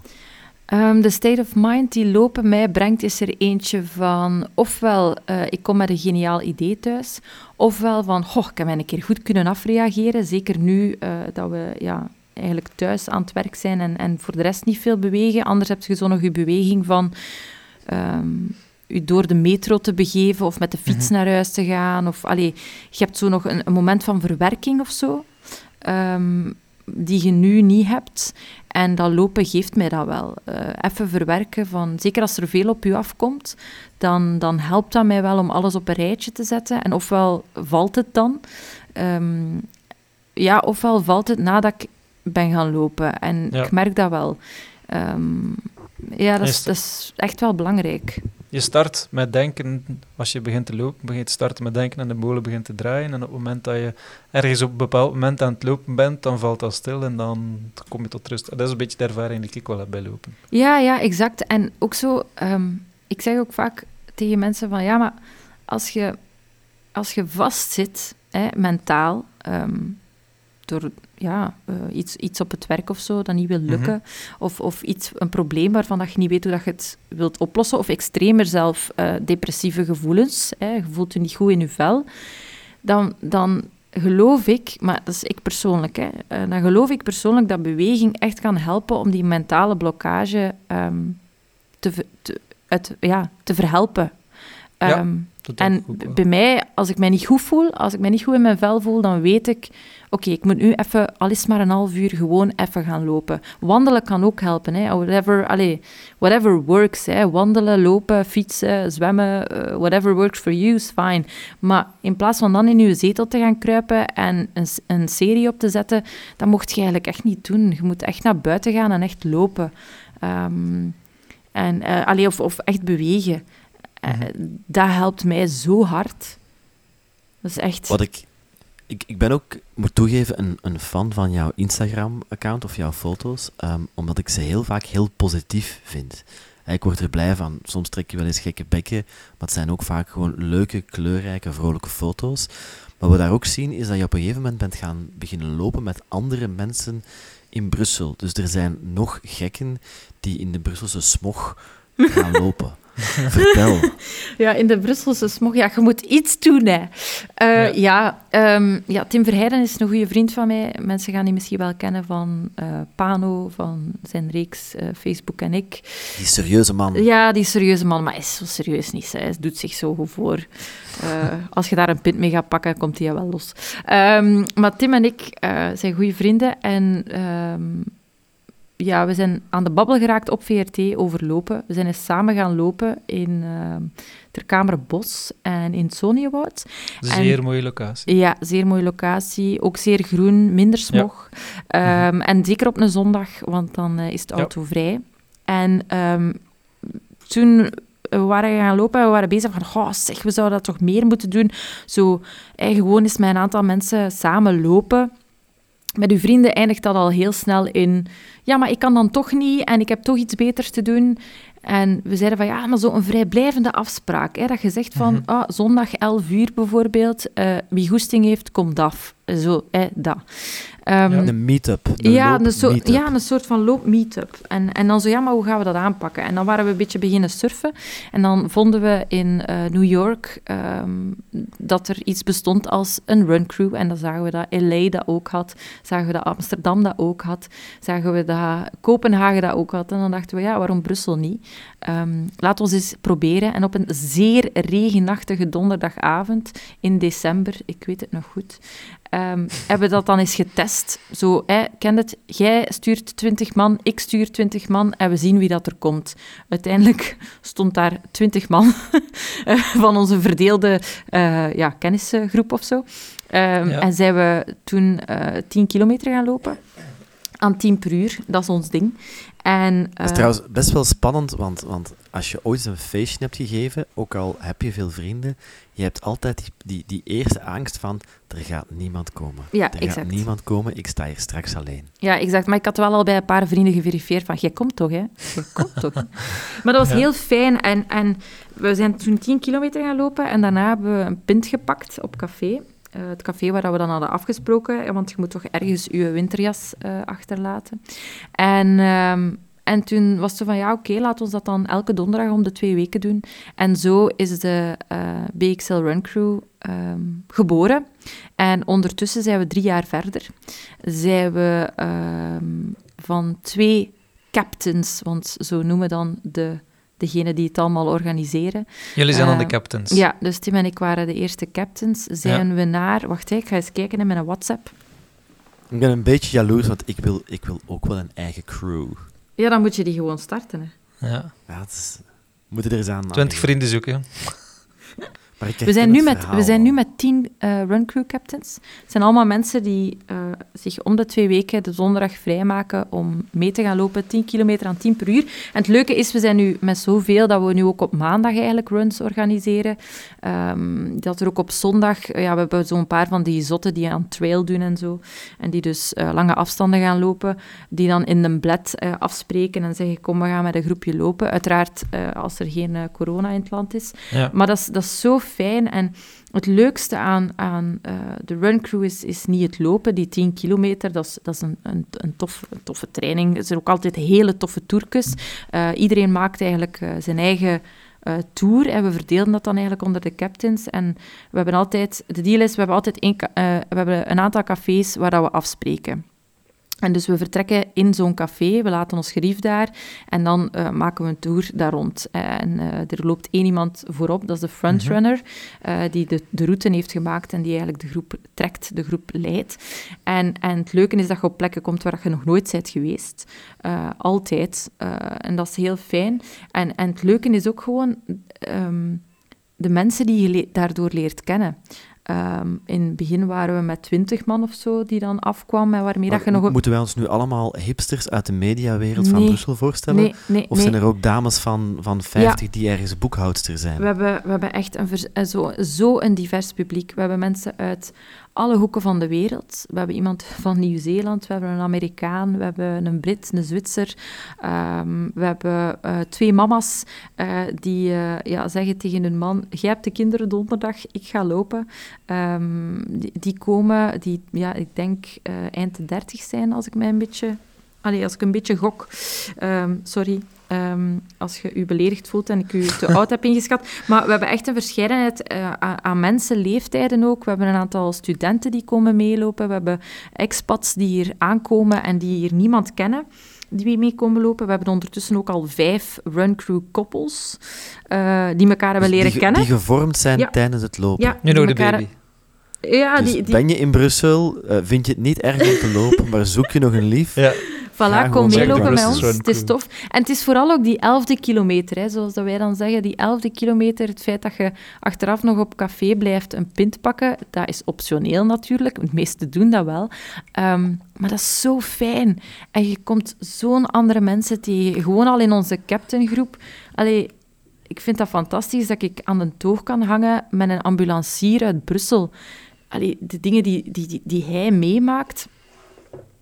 Um, de state of mind die lopen mij brengt, is er eentje van ofwel uh, ik kom met een geniaal idee thuis, ofwel van goh, ik heb mij een keer goed kunnen afreageren. Zeker nu uh, dat we ja, eigenlijk thuis aan het werk zijn en, en voor de rest niet veel bewegen. Anders heb je zo nog je beweging van um, u door de metro te begeven of met de fiets -hmm. naar huis te gaan. Of, allee, je hebt zo nog een, een moment van verwerking of zo. Um, die je nu niet hebt. En dat lopen geeft mij dat wel. Uh, even verwerken van, zeker als er veel op je afkomt, dan, dan helpt dat mij wel om alles op een rijtje te zetten. En ofwel valt het dan, um, ja, ofwel valt het nadat ik ben gaan lopen. En ja. ik merk dat wel. Um, ja, dat is, dat is echt wel belangrijk je start met denken, als je begint te lopen, begint te starten met denken en de molen begint te draaien. En op het moment dat je ergens op een bepaald moment aan het lopen bent, dan valt dat stil en dan kom je tot rust. Dat is een beetje de ervaring die ik wel heb bij lopen. Ja, ja, exact. En ook zo, um, ik zeg ook vaak tegen mensen van, ja, maar als je, als je vastzit, hè, mentaal, um, door ja, uh, iets, iets op het werk of zo dat niet wil lukken, mm -hmm. of, of iets, een probleem waarvan dat je niet weet hoe dat je het wilt oplossen, of extremer zelf uh, depressieve gevoelens, hè, je voelt je niet goed in je vel, dan, dan geloof ik, maar dat is ik persoonlijk, hè, uh, dan geloof ik persoonlijk dat beweging echt kan helpen om die mentale blokkage um, te, te, uit, ja, te verhelpen. Um, ja, en bij mij, als ik mij niet goed voel, als ik mij niet goed in mijn vel voel, dan weet ik oké, okay, ik moet nu even, al is maar een half uur, gewoon even gaan lopen. Wandelen kan ook helpen, hè. Whatever, allez, whatever works. Hè. Wandelen, lopen, fietsen, zwemmen, uh, whatever works for you is fine. Maar in plaats van dan in je zetel te gaan kruipen en een, een serie op te zetten, dat mocht je eigenlijk echt niet doen. Je moet echt naar buiten gaan en echt lopen. Um, en, uh, allee, of, of echt bewegen. Mm -hmm. dat helpt mij zo hard. Dat is echt... Wat ik ik, ik ben ook, moet toegeven, een, een fan van jouw Instagram-account of jouw foto's, um, omdat ik ze heel vaak heel positief vind. Ik word er blij van. Soms trek je wel eens gekke bekken, maar het zijn ook vaak gewoon leuke, kleurrijke, vrolijke foto's. Maar wat we daar ook zien, is dat je op een gegeven moment bent gaan beginnen lopen met andere mensen in Brussel. Dus er zijn nog gekken die in de Brusselse smog gaan *laughs* lopen. *laughs* Vertel. ja, in de Brusselse smog. Ja, je moet iets doen, hè. Uh, ja, ja, um, ja, Tim Verheijden is een goede vriend van mij. Mensen gaan die misschien wel kennen van uh, Pano, van zijn reeks uh, Facebook en ik. Die serieuze man. Ja, die serieuze man. Maar hij is zo serieus niet. Hij doet zich zo goed voor. als je daar een pint mee gaat pakken, komt hij wel los. Um, maar Tim en ik zijn goede vrienden. En... Um, ja, we zijn aan de babbel geraakt op VRT over lopen. We zijn eens samen gaan lopen in uh, Ter Kamerbos en in Soniewoud. Zeer en, mooie locatie. Ja, zeer mooie locatie. Ook zeer groen, minder smog. Ja. Um, en zeker op een zondag, want dan uh, is het autovrij. Ja. En um, toen we waren gaan lopen en we waren bezig van, oh, zeg, we zouden dat toch meer moeten doen. Zo, eh, gewoon eens met een aantal mensen samen lopen. Met uw vrienden eindigt dat al heel snel in, ja, maar ik kan dan toch niet en ik heb toch iets beters te doen. En we zeiden van ja, maar zo'n vrijblijvende afspraak. Hè, dat je zegt van Mhm. ah, zondag 11 uur bijvoorbeeld, eh, wie goesting heeft, komt af. Zo, hè, dat. Ehm, Ja. Een meet-up. Een ja, loop een soort, meet-up. ja, een soort van loop-meetup. En, en dan zo, ja, maar hoe gaan we dat aanpakken? En dan waren we een beetje beginnen surfen. En dan vonden we in eh, New York ehm, dat er iets bestond als een runcrew. En dan zagen we dat LA dat ook had. Zagen we dat Amsterdam dat ook had. Zagen we dat Kopenhagen dat ook had. En dan dachten we, ja, waarom Brussel niet? Ehm laat ons eens proberen. En op een zeer regenachtige donderdagavond in december, ik weet het nog goed, ehm, hebben we dat dan eens getest. Zo, hè, ken het, jij stuurt 20 man, ik stuur 20 man en we zien wie dat er komt. Uiteindelijk stond daar 20 man *laughs* eh, van onze verdeelde eh, ja, kennisgroep of zo. Ehm, Ja. En zijn we toen eh 10 kilometer gaan lopen. Aan 10 per uur, dat is ons ding. En, Dat is trouwens best wel spannend, want, want als je ooit een feestje hebt gegeven, ook al heb je veel vrienden, je hebt altijd die, die, die eerste angst van, er gaat niemand komen. Ja, er exact. gaat niemand komen, ik sta hier straks alleen. Ja, exact. Maar ik had wel al bij een paar vrienden geverifieerd van, jij komt toch, hè? Jij komt toch. *laughs* Maar dat was Ja. heel fijn. En, en we zijn toen 10 kilometer gaan lopen en daarna hebben we een pint gepakt op café. Eh, het café waar we dan hadden afgesproken, want je moet toch ergens je winterjas eh, achterlaten. En, ehm, en toen was het zo van, ja, oké, laat ons dat dan elke donderdag om de twee weken doen. En zo is de eh, BXL Run Crew ehm, geboren. En ondertussen zijn we drie jaar verder. Zijn we ehm, van twee captains, want zo noemen dan de, degene die het allemaal organiseren. Jullie zijn dan de Eh, captains. Ja, dus Tim en ik waren de eerste captains. Zijn we naar... Wacht, ik ga eens kijken in mijn WhatsApp. Ik ben een beetje jaloers, want ik wil, ik wil ook wel een eigen crew. Ja, dan moet je die gewoon starten. Hè. Ja. Ja, het is, we moeten er eens aan. Twintig vrienden zoeken. We zijn, nu met, we zijn nu met tien run crew captains. Het zijn allemaal mensen die eh, zich om de twee weken de donderdag vrijmaken om mee te gaan lopen, 10 kilometer aan 10 per uur. En het leuke is, we zijn nu met zoveel dat we nu ook op maandag eigenlijk runs organiseren. Ehm, dat er ook op zondag, eh, ja, we hebben zo'n paar van die zotten die aan trail doen en zo. En die dus lange afstanden gaan lopen, die dan in een blad afspreken en zeggen, kom, we gaan met een groepje lopen. Uiteraard als er geen corona in het land is. Ja. Maar dat is, dat is zo fijn. En het leukste aan, aan eh, de run crew is, is niet het lopen, die 10 kilometer. Dat is, dat is een, een, een, tof, een toffe training. Er zijn ook altijd hele toffe toertjes. Eh, iedereen maakt eigenlijk eh, zijn eigen tour en we verdelen dat dan eigenlijk onder de captains. En we hebben altijd, de deal is, we hebben altijd eh, we hebben een aantal cafés waar dat we afspreken. En dus we vertrekken in zo'n café, we laten ons gerief daar en dan eh, maken we een tour daar rond. En eh, er loopt één iemand voorop, dat is de frontrunner, eh, die de, de route heeft gemaakt en die eigenlijk de groep trekt, de groep leidt. En, en het leuke is dat je op plekken komt waar je nog nooit bent geweest. Altijd. En dat is heel fijn. En, en het leuke is ook gewoon ehm, de mensen die je le- daardoor leert kennen. Ehm, in het begin waren we met twintig man of zo die dan afkwam en waarmee dat je nog... Moeten wij ons nu allemaal hipsters uit de mediawereld van. Brussel voorstellen? Nee, nee, Of zijn er ook dames van, van 50 die ergens boekhoudster zijn? We hebben, we hebben echt een eh, zo, zo een divers publiek. We hebben mensen uit alle hoeken van de wereld. We hebben iemand van Nieuw-Zeeland, we hebben een Amerikaan, we hebben een Brit, een Zwitser. Ehm, we hebben eh, twee mama's eh, die eh, ja, zeggen tegen hun man, jij hebt de kinderen donderdag, ik ga lopen. Ehm, die, komen, die, ja, ik denk eind de dertig zijn, als ik mij een beetje... Als ik een beetje gok. Ehm, sorry, ehm, als je u beledigd voelt en ik u te oud heb ingeschat. Maar we hebben echt een verscheidenheid eh, aan, mensen, leeftijden ook. We hebben een aantal studenten die komen meelopen. We hebben expats die hier aankomen en die hier niemand kennen. Die mee komen lopen. We hebben ondertussen ook al vijf run-crew koppels eh, die elkaar hebben Dus leren die, kennen. Die gevormd zijn Ja. tijdens het lopen. ja, Nu nog de baby. Ja, dus die, die, ben je in Brussel, eh, vind je het niet erg om te lopen, maar zoek je nog een lief? Ja. Voilà, kom meelopen met ons. Het is tof. En het is vooral ook die elfde kilometer, hè, zoals dat wij dan zeggen. Die elfde kilometer, het feit dat je achteraf nog op café blijft een pint pakken, dat is optioneel natuurlijk. De meesten doen dat wel. Ehm, maar dat is zo fijn. En je komt zo'n andere mensen tegen. Gewoon al in onze captaingroep. Allee, ik vind dat fantastisch dat ik aan de toog kan hangen met een ambulancier uit Brussel. Allee, de dingen die, die, die, die hij meemaakt,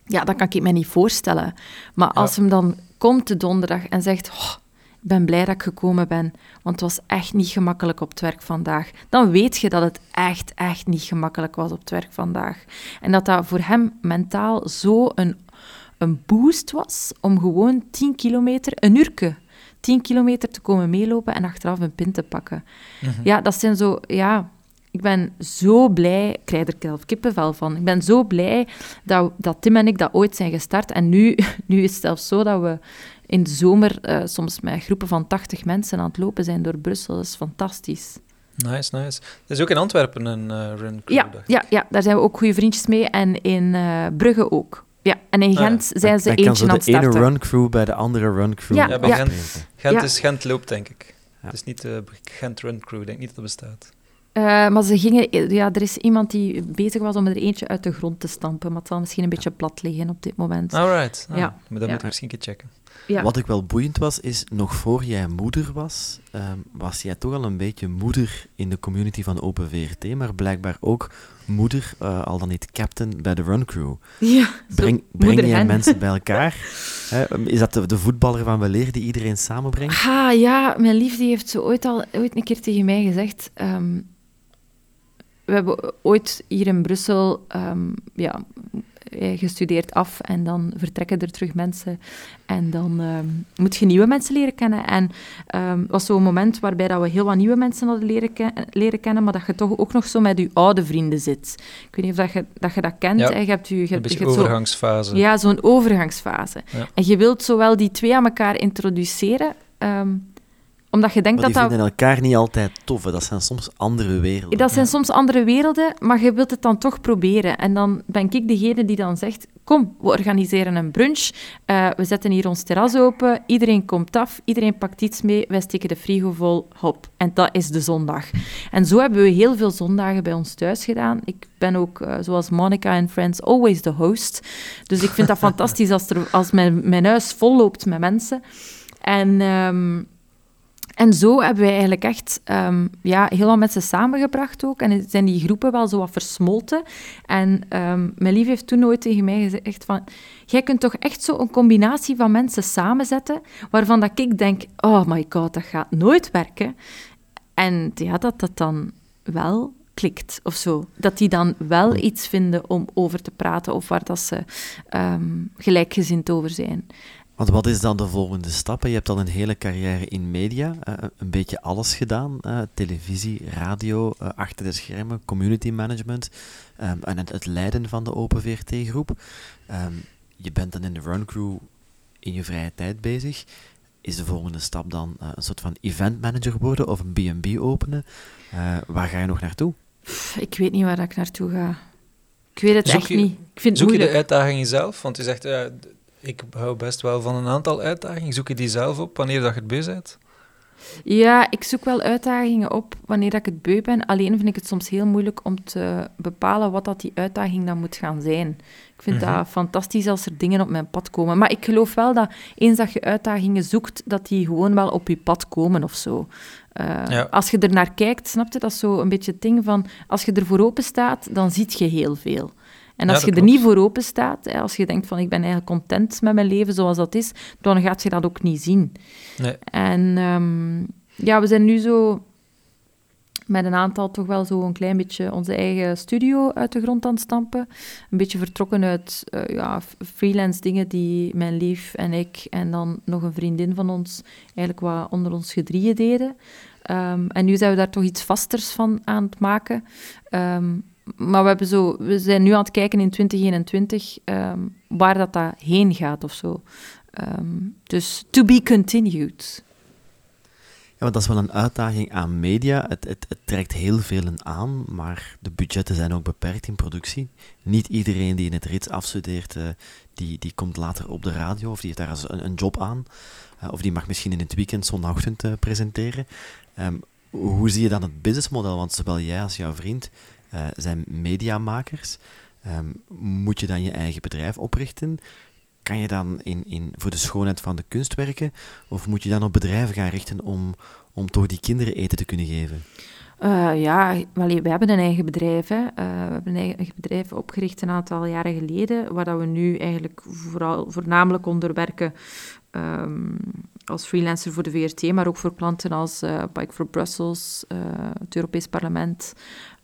ja, dat kan ik me niet voorstellen. Maar als hem dan komt de donderdag en zegt... Oh, ik ben blij dat ik gekomen ben, want het was echt niet gemakkelijk op het werk vandaag. Dan weet je dat het echt, echt niet gemakkelijk was op het werk vandaag. En dat dat voor hem mentaal zo een, een boost was om gewoon 10 kilometer, een uurke, 10 kilometer te komen meelopen en achteraf een pin te pakken. Mhm. Ja, dat zijn zo... Ja, ik ben zo blij, ik krijg er zelf kippenvel van. Ik ben zo blij dat, dat Tim en ik dat ooit zijn gestart. En nu, *laughs* nu is het zelfs zo dat we in de zomer uh, soms met groepen van 80 mensen aan het lopen zijn door Brussel. Dat is fantastisch. Nice, nice. Er is ook in Antwerpen een uh, run crew, ja, ja, ja, daar zijn we ook goede vriendjes mee. En in uh, Brugge ook. Ja, en in ah, Gent zijn ze eentje aan het starten. de ene run crew bij de andere run crew. Ja, ja bij Gent, Gent is Gent loopt, denk ik. Het is niet de Gent run crew, ik denk niet dat dat bestaat. Uh, maar ze gingen, ja, er is iemand die bezig was om er eentje uit de grond te stampen, maar het zal misschien een beetje plat liggen op dit moment. Alright, ah, ja. maar dat moet ik misschien een keer checken. Ja. Wat ik wel boeiend was, is nog voor jij moeder was, ehm, was jij toch al een beetje moeder in de community van Open VRT, maar blijkbaar ook moeder, uh, al dan niet captain, bij de Run Crew. Ja, breng breng jij mensen bij *laughs* elkaar? is dat de, de, voetballer van weleer die iedereen samenbrengt? Ah ja, mijn liefde heeft zo ooit al ooit een keer tegen mij gezegd... Ehm, we hebben ooit hier in Brussel um, ja, gestudeerd af en dan vertrekken er terug mensen en dan um, moet je nieuwe mensen leren kennen. En um, was zo'n moment waarbij dat we heel wat nieuwe mensen hadden leren, leren kennen, maar dat je toch ook nog zo met je oude vrienden zit. Ik weet niet of dat je dat, je dat kent. Ja, je hebt je, je, een beetje overgangsfase. ja, zo'n overgangsfase. En je wilt zowel die twee aan elkaar introduceren... Um, omdat je denkt maar die dat vinden elkaar niet altijd tof. Dat zijn soms andere werelden. Dat zijn soms andere werelden, maar je wilt het dan toch proberen. En dan ben ik degene die dan zegt... Kom, we organiseren een brunch. Uh, we zetten hier ons terras open. Iedereen komt af. Iedereen pakt iets mee. Wij steken de frigo vol. Hop. En dat is de zondag. En zo hebben we heel veel zondagen bij ons thuis gedaan. Ik ben ook, uh, zoals Monica en Friends, always the host. Dus ik vind dat *laughs* fantastisch als, er, als mijn, mijn huis vol loopt met mensen. En... Um, en zo hebben wij eigenlijk echt um, ja, heel wat mensen samengebracht ook. En zijn die groepen wel zo wat versmolten. En um, mijn lief heeft toen nooit tegen mij gezegd van... Jij kunt toch echt zo een combinatie van mensen samenzetten, waarvan dat ik denk, oh my god, dat gaat nooit werken. En ja, dat dat dan wel klikt of zo. Dat die dan wel iets vinden om over te praten of waar dat ze um, gelijkgezind over zijn. Want wat is dan de volgende stap? Je hebt al een hele carrière in media, uh, een beetje alles gedaan. Uh, televisie, radio, uh, achter de schermen, community management um, en het, het, leiden van de Open VRT-groep. Um, je bent dan in de Run Crew in je vrije tijd bezig. Is de volgende stap dan een soort van event manager worden of een B&B openen? waar ga je nog naartoe? Ik weet niet waar ik naartoe ga. Ik weet het zoek echt je, niet. Ik vind zoek je de uitdaging zelf? Want je zegt, ik hou best wel van een aantal uitdagingen. Zoek je die zelf op wanneer dat je het beu bent? Ja, ik zoek wel uitdagingen op wanneer dat ik het beu ben. Alleen vind ik het soms heel moeilijk om te bepalen wat dat die uitdaging dan moet gaan zijn. Ik vind dat mhm. fantastisch als er dingen op mijn pad komen. Maar ik geloof wel dat eens dat je uitdagingen zoekt, dat die gewoon wel op je pad komen of zo. Uh, Als je er naar kijkt, snap je, dat is zo een beetje het ding van... Als je er voor open staat, dan ziet je heel veel. En als je er niet voor open staat, als je denkt van ik ben eigenlijk content met mijn leven zoals dat is, dan gaat je dat ook niet zien. Nee. En um, ja, we zijn nu zo met een aantal toch wel zo een klein beetje onze eigen studio uit de grond aan het stampen. Een beetje vertrokken uit uh, ja, freelance dingen die mijn lief en ik en dan nog een vriendin van ons eigenlijk wat onder ons gedrieën deden. Um, en nu zijn we daar toch iets vasters van aan het maken. Um, maar we, zo, zijn nu aan het kijken in 2021 um, waar dat, dat heen gaat of zo. Um, dus to be continued. Ja, want dat is wel een uitdaging aan media. Het, het, het trekt heel veel aan, maar de budgetten zijn ook beperkt in productie. Niet iedereen die in het rits afstudeert, uh, die, die komt later op de radio of die heeft daar een, een job aan. Uh, of die mag misschien in het weekend zondagochtend uh, presenteren. Um, hoe zie je dan het businessmodel? Want zowel jij als jouw vriend uh, zijn mediamakers. Um, moet je dan je eigen bedrijf oprichten? kan je dan in, in, voor de schoonheid van de kunst werken? Of moet je dan op bedrijven gaan richten om, om toch die kinderen eten te kunnen geven? Uh, ja, we hebben een eigen bedrijf. Hè. Uh, we hebben een eigen bedrijf opgericht een aantal jaren geleden, waar dat we nu eigenlijk vooral, voornamelijk onder werken um, als freelancer voor de VRT, maar ook voor klanten als uh, Bike for Brussels, het Europees Parlement,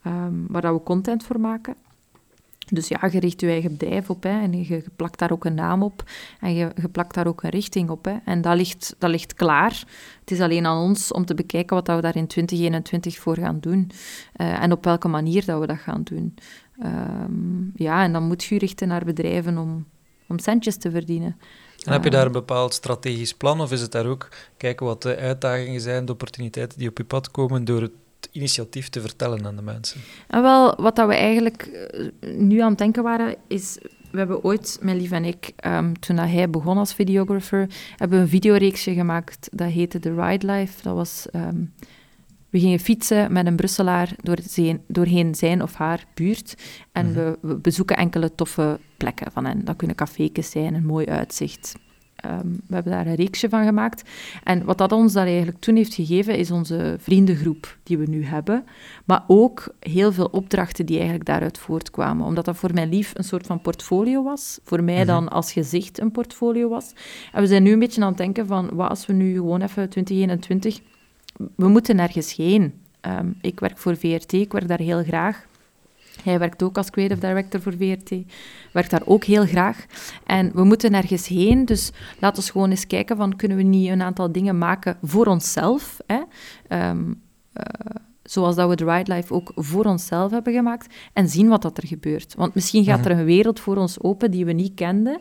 um, waar dat we content voor maken. Dus ja, je richt je eigen bedrijf op hè, en je, je, plakt daar ook een naam op en je, je plakt daar ook een richting op. Hè, en dat ligt, dat ligt klaar. Het is alleen aan ons om te bekijken wat dat we daar in 2021 voor gaan doen uh, en op welke manier dat we dat gaan doen. Um, ja, en dan moet je richten naar bedrijven om, om centjes te verdienen. En heb je daar een bepaald strategisch plan of is het daar ook kijken wat de uitdagingen zijn, de opportuniteiten die op je pad komen door het initiatief te vertellen aan de mensen? En wel, wat dat we eigenlijk eh, nu aan het denken waren, is... We hebben ooit, mijn lief en ik, um, toen hij begon als videographer, hebben we een videoreeksje gemaakt. Dat heette The Ride Life. Dat was... Um, we gingen fietsen met een Brusselaar door zijn, doorheen zijn of haar buurt. En mhm. we, we, bezoeken enkele toffe plekken van hen. Dat kunnen café's zijn, een mooi uitzicht. Ehm, we hebben daar een reeksje van gemaakt. En wat dat ons daar eigenlijk toen heeft gegeven, is onze vriendengroep die we nu hebben. Maar ook heel veel opdrachten die eigenlijk daaruit voortkwamen. Omdat dat voor mij lief een soort van portfolio was. Voor mij mhm. dan als gezicht een portfolio was. En we zijn nu een beetje aan het denken van, wat als we nu gewoon even 2021... We moeten nergens heen. Um, ik werk voor VRT, ik werk daar heel graag. Hij werkt ook als creative director voor VRT, werkt daar ook heel graag. En we moeten ergens heen, dus laten we gewoon eens kijken van kunnen we niet een aantal dingen maken voor onszelf. Hè? Um, uh, zoals dat we de Ride Life ook voor onszelf hebben gemaakt en zien wat dat er gebeurt. Want misschien gaat mhm. er een wereld voor ons open die we niet kenden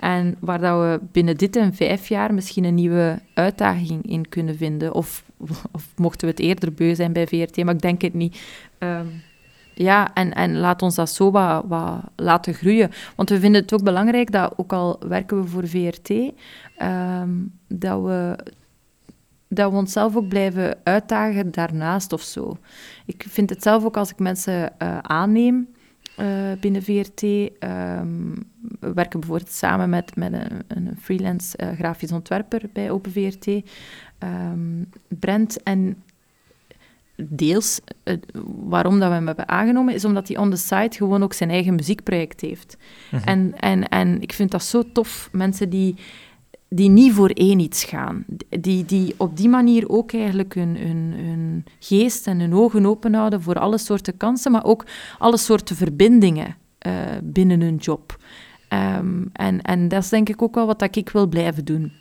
en waar dat we binnen dit en vijf jaar misschien een nieuwe uitdaging in kunnen vinden. Of, *laughs* of mochten we het eerder beu zijn bij VRT, maar ik denk het niet. Um, ja, en, en laat ons dat zo wat, laten groeien. Want we vinden het ook belangrijk dat, ook al werken we voor VRT, ehm, dat, we, dat we onszelf ook blijven uitdagen daarnaast of zo. Ik vind het zelf ook als ik mensen uh, aanneem uh, binnen VRT. Um, we werken bijvoorbeeld samen met, met een, een freelance uh, grafisch ontwerper bij Open VRT, ehm, Brent. En deels uh, waarom dat we hem hebben aangenomen, is omdat hij on the side gewoon ook zijn eigen muziekproject heeft. Mhm. en, en, en ik vind dat zo tof, mensen die, die niet voor één iets gaan. Die, die op die manier ook eigenlijk hun, hun, hun geest en hun ogen open houden voor alle soorten kansen, maar ook alle soorten verbindingen uh, binnen hun job. Um, en, en dat is denk ik ook wel wat dat ik wil blijven doen.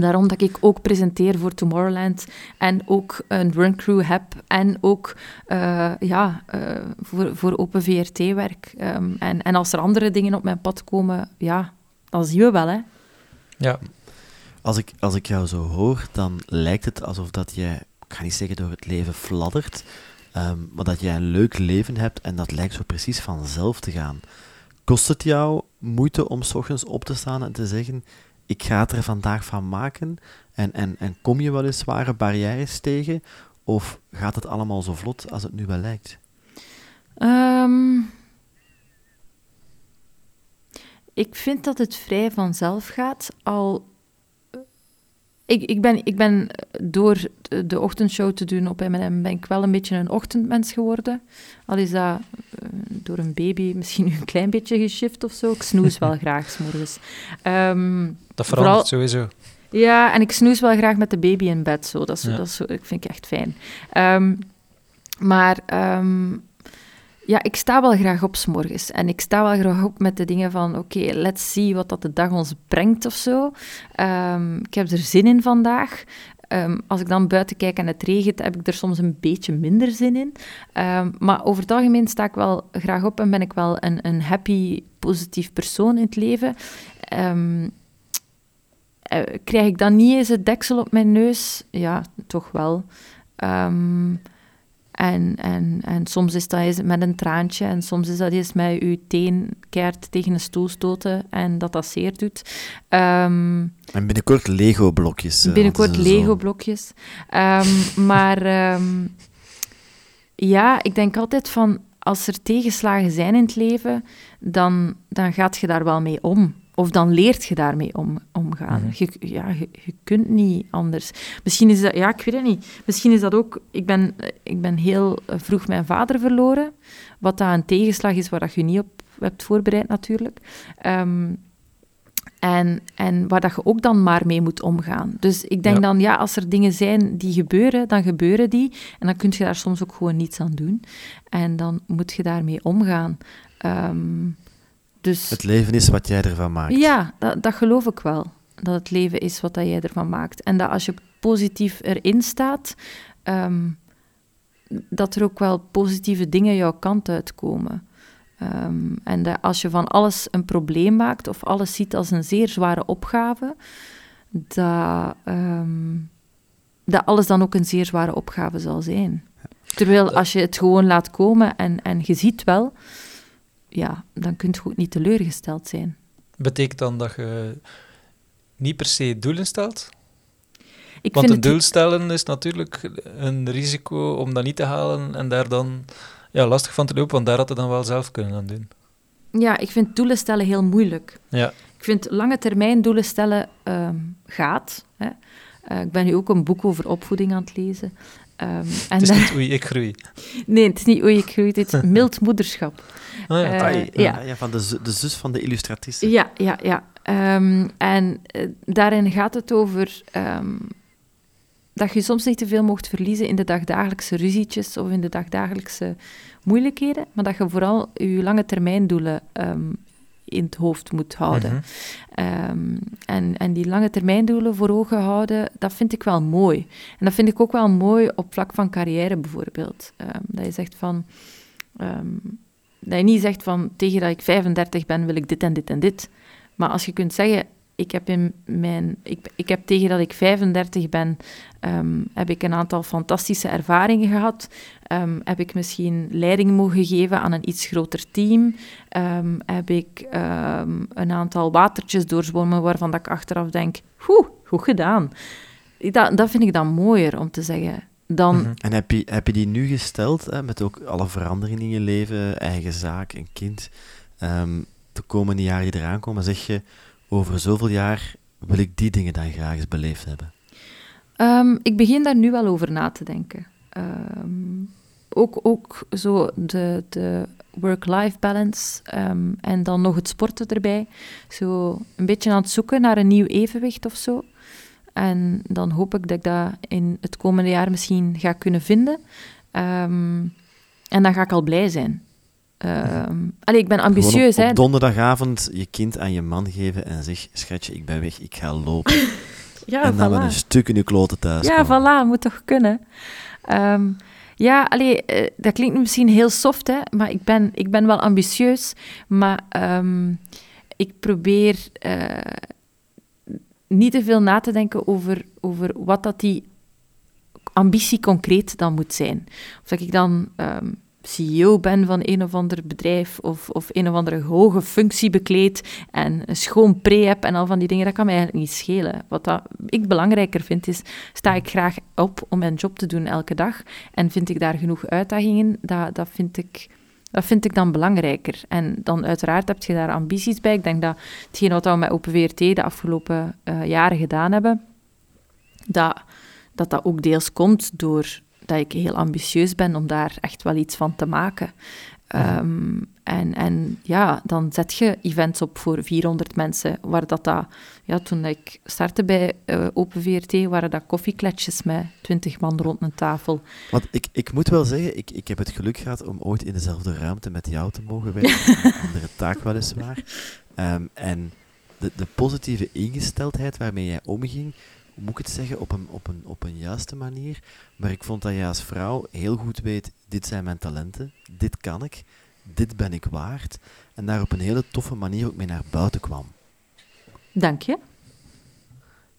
Daarom dat ik ook presenteer voor Tomorrowland en ook een run crew heb en ook uh, ja, uh, voor, voor Open VRT-werk. Um, ehm, en, en als er andere dingen op mijn pad komen, ja, dan zien we wel, hè. Ja. Als ik, als ik jou zo hoor, dan lijkt het alsof dat je, ik ga niet zeggen door het leven fladdert, um, maar dat jij een leuk leven hebt en dat lijkt zo precies vanzelf te gaan. Kost het jou moeite om s ochtends op te staan en te zeggen ik ga het er vandaag van maken? En, en, en kom je wel eens zware barrières tegen? Of gaat het allemaal zo vlot als het nu wel lijkt? Um, ik vind dat het vrij vanzelf gaat. Al ik, ik, ben, ik ben door de ochtendshow te doen op M&M ben ik wel een beetje een ochtendmens geworden. Al is dat uh, door een baby misschien *laughs* een klein beetje geshift of zo. Ik snoes wel *laughs* graag s'morgens. Um, dat verandert sowieso. Ja, en ik snoes wel graag met de baby in bed. Zo. Dat, is, dat, is, dat vind ik echt fijn. Um, maar um, ja, ik sta wel graag op s'morgens. En ik sta wel graag op met de dingen van... Oké, let's see wat dat de dag ons brengt of zo. Um, ik heb er zin in vandaag. Um, als ik dan buiten kijk en het regent, heb ik er soms een beetje minder zin in. Um, maar over het algemeen sta ik wel graag op en ben ik wel een, een happy, positief persoon in het leven. Um, krijg ik dan niet eens het deksel op mijn neus? Ja, toch wel. Um, en, en, en soms is dat eens met een traantje en soms is dat eens met je teen keert tegen een stoel stoten en dat dat zeer doet. Um, en binnenkort Lego-blokjes. Uh, binnenkort Lego-blokjes. Um, *laughs* maar um, ja, ik denk altijd van, als er tegenslagen zijn in het leven, dan, dan gaat je daar wel mee om. Of dan leert je daarmee om, omgaan. Mhm. je, ja, je, je kunt niet anders. Misschien is dat, ja, ik weet het niet. Misschien is dat ook, ik ben, ik ben heel eh, vroeg mijn vader verloren, wat dat een tegenslag is waar dat je niet op hebt voorbereid natuurlijk. Ehm, en, en waar dat je ook dan maar mee moet omgaan. Dus ik denk Ja. dan, ja, als er dingen zijn die gebeuren, dan gebeuren die. En dan kun je daar soms ook gewoon niets aan doen. En dan moet je daarmee omgaan. Ehm, dus Het leven is wat jij ervan maakt. ja, dat, dat geloof ik wel. Dat het leven is wat dat jij ervan maakt. En dat als je positief erin staat, ehm, dat er ook wel positieve dingen jouw kant uitkomen. Ehm, en dat als je van alles een probleem maakt of alles ziet als een zeer zware opgave, dat, ehm, dat alles dan ook een zeer zware opgave zal zijn. Terwijl als je het gewoon laat komen en, en je ziet wel, ja, dan kun je goed niet teleurgesteld zijn. Betekent dan dat je niet per se doelen stelt? Ik Want vind een het- doel stellen is natuurlijk een risico om dat niet te halen en daar dan ja, lastig van te lopen, want daar had je dan wel zelf kunnen aan doen. Ja, ik vind doelen stellen heel moeilijk. Ja, Ik vind lange termijn doelen stellen ehm, gaat. Hè. Eh, ik ben nu ook een boek over opvoeding aan het lezen. Ehm, en het is daar- niet oei, ik groei. *laughs* Nee, het is niet oei, ik groei, het is *laughs* mild moederschap. Ah, ja. Eh, ja. ja, van de, de zus van de illustratiste. Ja, ja, ja. Ehm, en eh, daarin gaat het over ehm, dat je soms niet te veel mocht verliezen in de dagdagelijkse ruzietjes of in de dagdagelijkse moeilijkheden, maar dat je vooral je lange termijn doelen ehm, in het hoofd moet houden. Mhm. Ehm, en, en die lange termijndoelen voor ogen houden, dat vind ik wel mooi. En dat vind ik ook wel mooi op vlak van carrière bijvoorbeeld. Ehm, dat je zegt van... ehm, dat je niet zegt van tegen dat ik 35 ben, wil ik dit en dit en dit. Maar als je kunt zeggen, ik heb, in mijn, ik, ik heb tegen dat ik 35 ben, ehm, heb ik een aantal fantastische ervaringen gehad. Ehm, heb ik misschien leiding mogen geven aan een iets groter team. Ehm, heb ik een aantal watertjes doorzwommen waarvan dat ik achteraf denk, hoe, goed gedaan. Dat, dat vind ik dan mooier om te zeggen. Dan, Mhm. En heb je, heb je die nu gesteld, hè, met ook alle veranderingen in je leven, eigen zaak, een kind, ehm, de komende jaren die eraan komen, zeg je, over zoveel jaar wil ik die dingen dan graag eens beleefd hebben? Ehm, ik begin daar nu wel over na te denken. Ehm, ook, ook zo de, de work-life balance en dan nog het sporten erbij. Zo een beetje aan het zoeken naar een nieuw evenwicht of zo. En dan hoop ik dat ik dat in het komende jaar misschien ga kunnen vinden. Ehm, en dan ga ik al blij zijn. Ehm allee, ik ben ambitieus, op, hè. op donderdagavond je kind aan je man geven en zeg, schatje, ik ben weg, ik ga lopen. *laughs* Ja, en dan met voilà. een stuk in je kloten thuis Ja, komen. voilà, moet toch kunnen. Ehm, ja, allee, eh, dat klinkt misschien heel soft, hè, maar ik ben, ik ben wel ambitieus. Maar ik probeer eh, niet te veel na te denken over, over wat dat die ambitie concreet dan moet zijn. Of dat ik dan ehm, CEO ben van een of ander bedrijf of, of een of andere hoge functie bekleed en een schoon pre heb en al van die dingen, dat kan mij eigenlijk niet schelen. Wat dat ik belangrijker vind is, sta ik graag op om mijn job te doen elke dag en vind ik daar genoeg uitdagingen, dat, dat, vind ik, dat vind ik dan belangrijker. En dan uiteraard heb je daar ambities bij. Ik denk dat hetgeen wat we met Open VRT de afgelopen eh, jaren gedaan hebben, dat, dat dat ook deels komt door dat ik heel ambitieus ben om daar echt wel iets van te maken. Ehm, en, en ja, dan zet je events op voor 400 mensen, waar dat, dat ja, toen ik startte bij eh, Open VRT, waren dat koffiekletjes met 20 man rond een tafel. Want ik, ik moet wel zeggen, ik, ik heb het geluk gehad om ooit in dezelfde ruimte met jou te mogen werken. *laughs* een andere taak weliswaar. Ehm, en de, de positieve ingesteldheid waarmee jij omging, hoe moet ik het zeggen, op een, op, een, op een juiste manier. Maar ik vond dat jij als vrouw heel goed weet, dit zijn mijn talenten, dit kan ik, dit ben ik waard. En daar op een hele toffe manier ook mee naar buiten kwam. Dank je.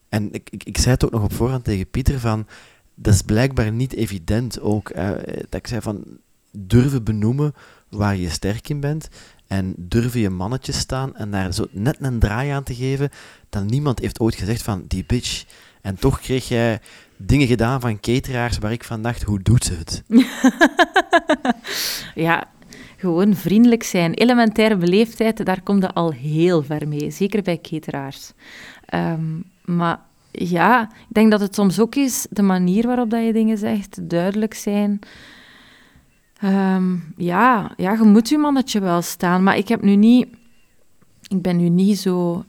En ik, ik, ik zei het ook nog op voorhand tegen Pieter van, dat is blijkbaar niet evident ook. eh, dat ik zei van, durven benoemen waar je sterk in bent en durven je mannetje staan en daar zo net een draai aan te geven dat niemand heeft ooit gezegd van, die bitch. En toch kreeg jij dingen gedaan van cateraars waar ik van dacht, hoe doet ze het? *laughs* ja, gewoon vriendelijk zijn. Elementaire beleefdheid, daar komt je al heel ver mee. Zeker bij cateraars. Ehm, maar ja, ik denk dat het soms ook is de manier waarop dat je dingen zegt, duidelijk zijn. Ehm, ja, ja, je moet je mannetje wel staan. Maar ik heb nu niet... Ik ben nu niet zo...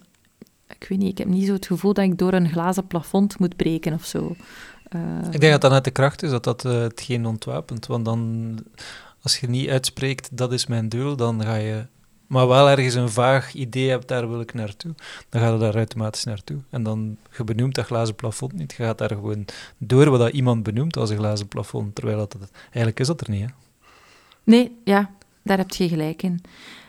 Ik weet niet, ik heb niet zo het gevoel dat ik door een glazen plafond moet breken of zo. Uh, ik denk dat dat net de kracht is, dat dat uh, hetgeen ontwapent. Want dan, als je niet uitspreekt, dat is mijn doel, dan ga je maar wel ergens een vaag idee hebt, daar wil ik naartoe, dan gaat je daar automatisch naartoe. En dan, je benoemt dat glazen plafond niet, je gaat daar gewoon door wat dat iemand benoemt als een glazen plafond, terwijl dat, eigenlijk is dat er niet, hè? Nee, ja, daar heb je gelijk in.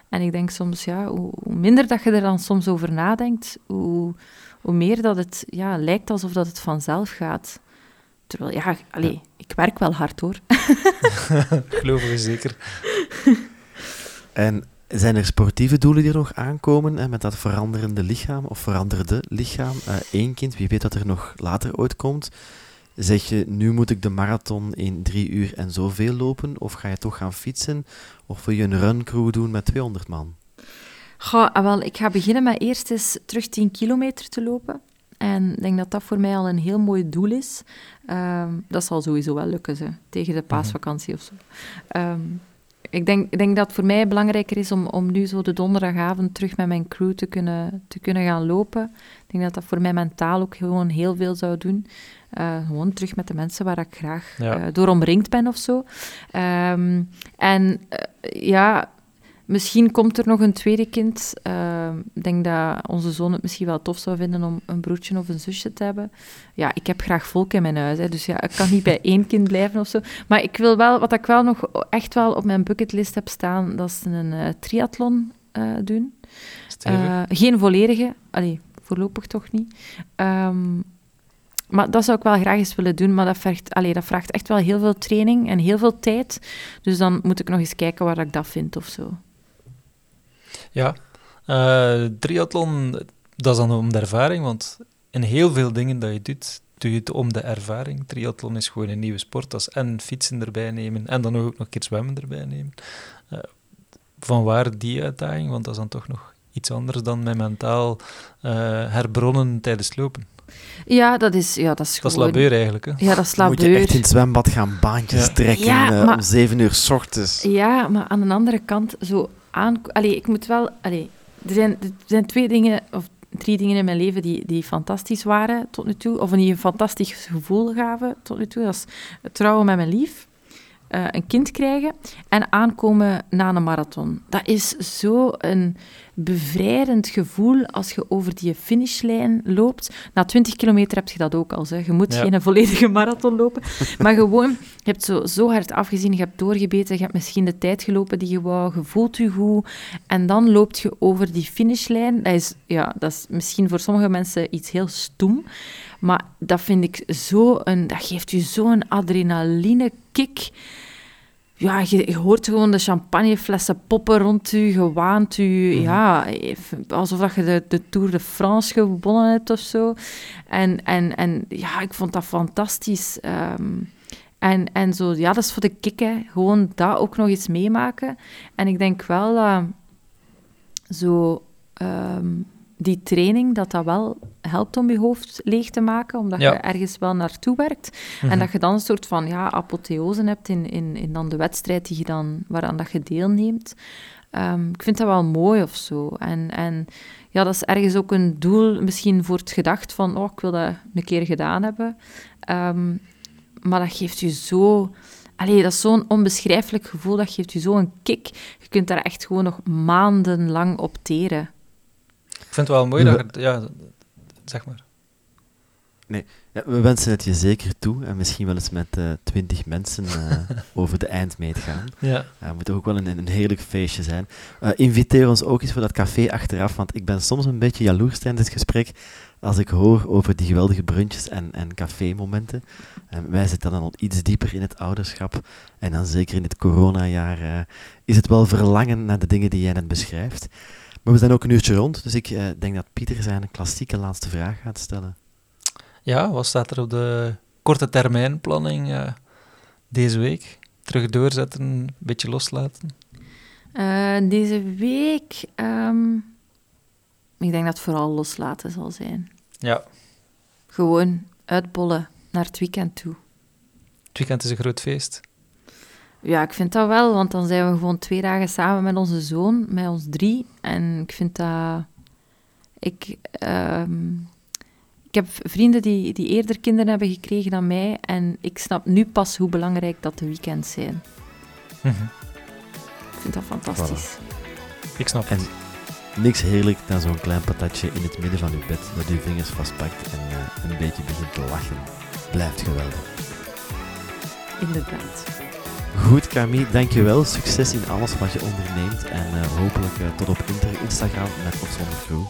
En ik denk soms, ja, hoe, minder dat je er dan soms over nadenkt, hoe, hoe meer dat het ja, lijkt alsof dat het vanzelf gaat. Terwijl, ja, allee, ik werk wel hard hoor. *laughs* Geloven we zeker. En zijn er sportieve doelen die er nog aankomen hè, met dat veranderende lichaam of veranderde lichaam? Eén uh, kind, wie weet dat er nog later ooit komt. Zeg je, nu moet ik de marathon in drie uur en zoveel lopen? Of ga je toch gaan fietsen? Of wil je een runcrew doen met 200 man? Ga, ah, wel, ik ga beginnen met eerst eens terug 10 kilometer te lopen. En ik denk dat dat voor mij al een heel mooi doel is. Um, dat zal sowieso wel lukken, tegen de paasvakantie of zo. Um, ik denk, ik denk dat het voor mij belangrijker is om, om nu zo de donderdagavond terug met mijn crew te kunnen, te kunnen gaan lopen. Ik denk dat dat voor mij mentaal ook gewoon heel veel zou doen. Uh, gewoon terug met de mensen waar ik graag ja. uh, door omringd ben of zo. Um, en uh, ja, Misschien komt er nog een tweede kind. Uh, ik denk dat onze zoon het misschien wel tof zou vinden om een broertje of een zusje te hebben. Ja, ik heb graag volk in mijn huis, hè, dus ja, ik kan niet bij *laughs* één kind blijven of zo. Maar ik wil wel, wat ik wel nog echt wel op mijn bucketlist heb staan, dat is een triathlon doen. geen volledige, allee, voorlopig toch niet. Um, maar dat zou ik wel graag eens willen doen, maar dat vraagt, allee, dat vraagt echt wel heel veel training en heel veel tijd. Dus dan moet ik nog eens kijken waar ik dat vind of zo. Ja, uh, triathlon, dat is dan om de ervaring, want in heel veel dingen dat je doet, doe je het om de ervaring. Triathlon is gewoon een nieuwe sport, dat en fietsen erbij nemen en dan ook nog een keer zwemmen erbij nemen. Uh, van waar die uitdaging? Want dat is dan toch nog iets anders dan met mentaal uh, herbronnen tijdens lopen. Ja, dat is, ja, dat is Dat is labeur eigenlijk, hè? Ja, dat is labeur. Moet je echt in het zwembad gaan baantjes trekken ja, maar, om zeven uur s ochtends. Ja, maar aan de andere kant, zo aan... Allee, ik moet wel... Allee, er, zijn, er zijn twee dingen, of drie dingen in mijn leven die, die fantastisch waren tot nu toe, of die een fantastisch gevoel gaven tot nu toe. Dat is trouwen met mijn lief, uh, een kind krijgen en aankomen na een marathon. Dat is zo een bevrijdend gevoel als je over die finishlijn loopt. Na 20 kilometer heb je dat ook al. Je moet geen volledige marathon lopen. maar gewoon, je hebt zo, zo hard afgezien, je hebt doorgebeten, je hebt misschien de tijd gelopen die je wou, je voelt je goed. En dan loopt je over die finishlijn. Dat is, ja, dat is misschien voor sommige mensen iets heel stoem. Maar dat vind ik zo een... Dat geeft je zo'n adrenaline kick ja, je, hoort gewoon de champagneflessen poppen rond u, je waant u, mhm. ja, alsof dat je de, de, Tour de France gewonnen hebt of zo. En, en, en ja, ik vond dat fantastisch. Ehm, en, en zo, ja, dat is voor de kick, hè. gewoon dat ook nog eens meemaken. En ik denk wel dat zo... Ehm, die training, dat dat wel helpt om je hoofd leeg te maken, omdat je ergens wel naartoe werkt. En mhm. dat je dan een soort van ja, apotheose hebt in, in, in dan de wedstrijd die je dan, waaraan dat je deelneemt. Um, ik vind dat wel mooi of zo. En, en ja, dat is ergens ook een doel, misschien voor het gedacht van, oh, ik wil dat een keer gedaan hebben. Um, maar dat geeft je zo... Allee, dat is zo'n onbeschrijfelijk gevoel, dat geeft je zo'n kick. Je kunt daar echt gewoon nog maandenlang op teren. Ik vind het wel mooi dat je... Ja, zeg maar. Nee, ja, we wensen het je zeker toe en misschien wel eens met uh, twintig mensen uh, *laughs* over de eindmeet gaan. Ja. Uh, moet ook wel een, een heerlijk feestje zijn. inviteer ons ook eens voor dat café achteraf, want ik ben soms een beetje jaloers tijdens het gesprek als ik hoor over die geweldige brunches en, en cafémomenten. wij zitten dan al iets dieper in het ouderschap en dan zeker in dit coronajaar is het wel verlangen naar de dingen die jij net beschrijft. Maar we zijn ook een uurtje rond, dus ik uh, denk dat Pieter zijn klassieke laatste vraag gaat stellen. Ja, wat staat er op de korte termijn planning uh, deze week? Terug doorzetten, een beetje loslaten? Eh, deze week... ehm, ik denk dat het vooral loslaten zal zijn. Ja, Gewoon uitbollen naar het weekend toe. het weekend is een groot feest. Ja, ik vind dat wel, want dan zijn we gewoon twee dagen samen met onze zoon, met ons drie. En ik vind dat... Ik, ehm, ik heb vrienden die, die eerder kinderen hebben gekregen dan mij. En ik snap nu pas hoe belangrijk dat de weekends zijn. Mhm. Ik vind dat fantastisch. Ik snap En het. niks heerlijk dan zo'n klein patatje in het midden van uw bed, dat uw vingers vastpakt en eh, een beetje begint te lachen. Blijft geweldig. Inderdaad. Goed, Camille, dankjewel. Succes in alles wat je onderneemt en eh, hopelijk eh, tot op Instagram met of zonder.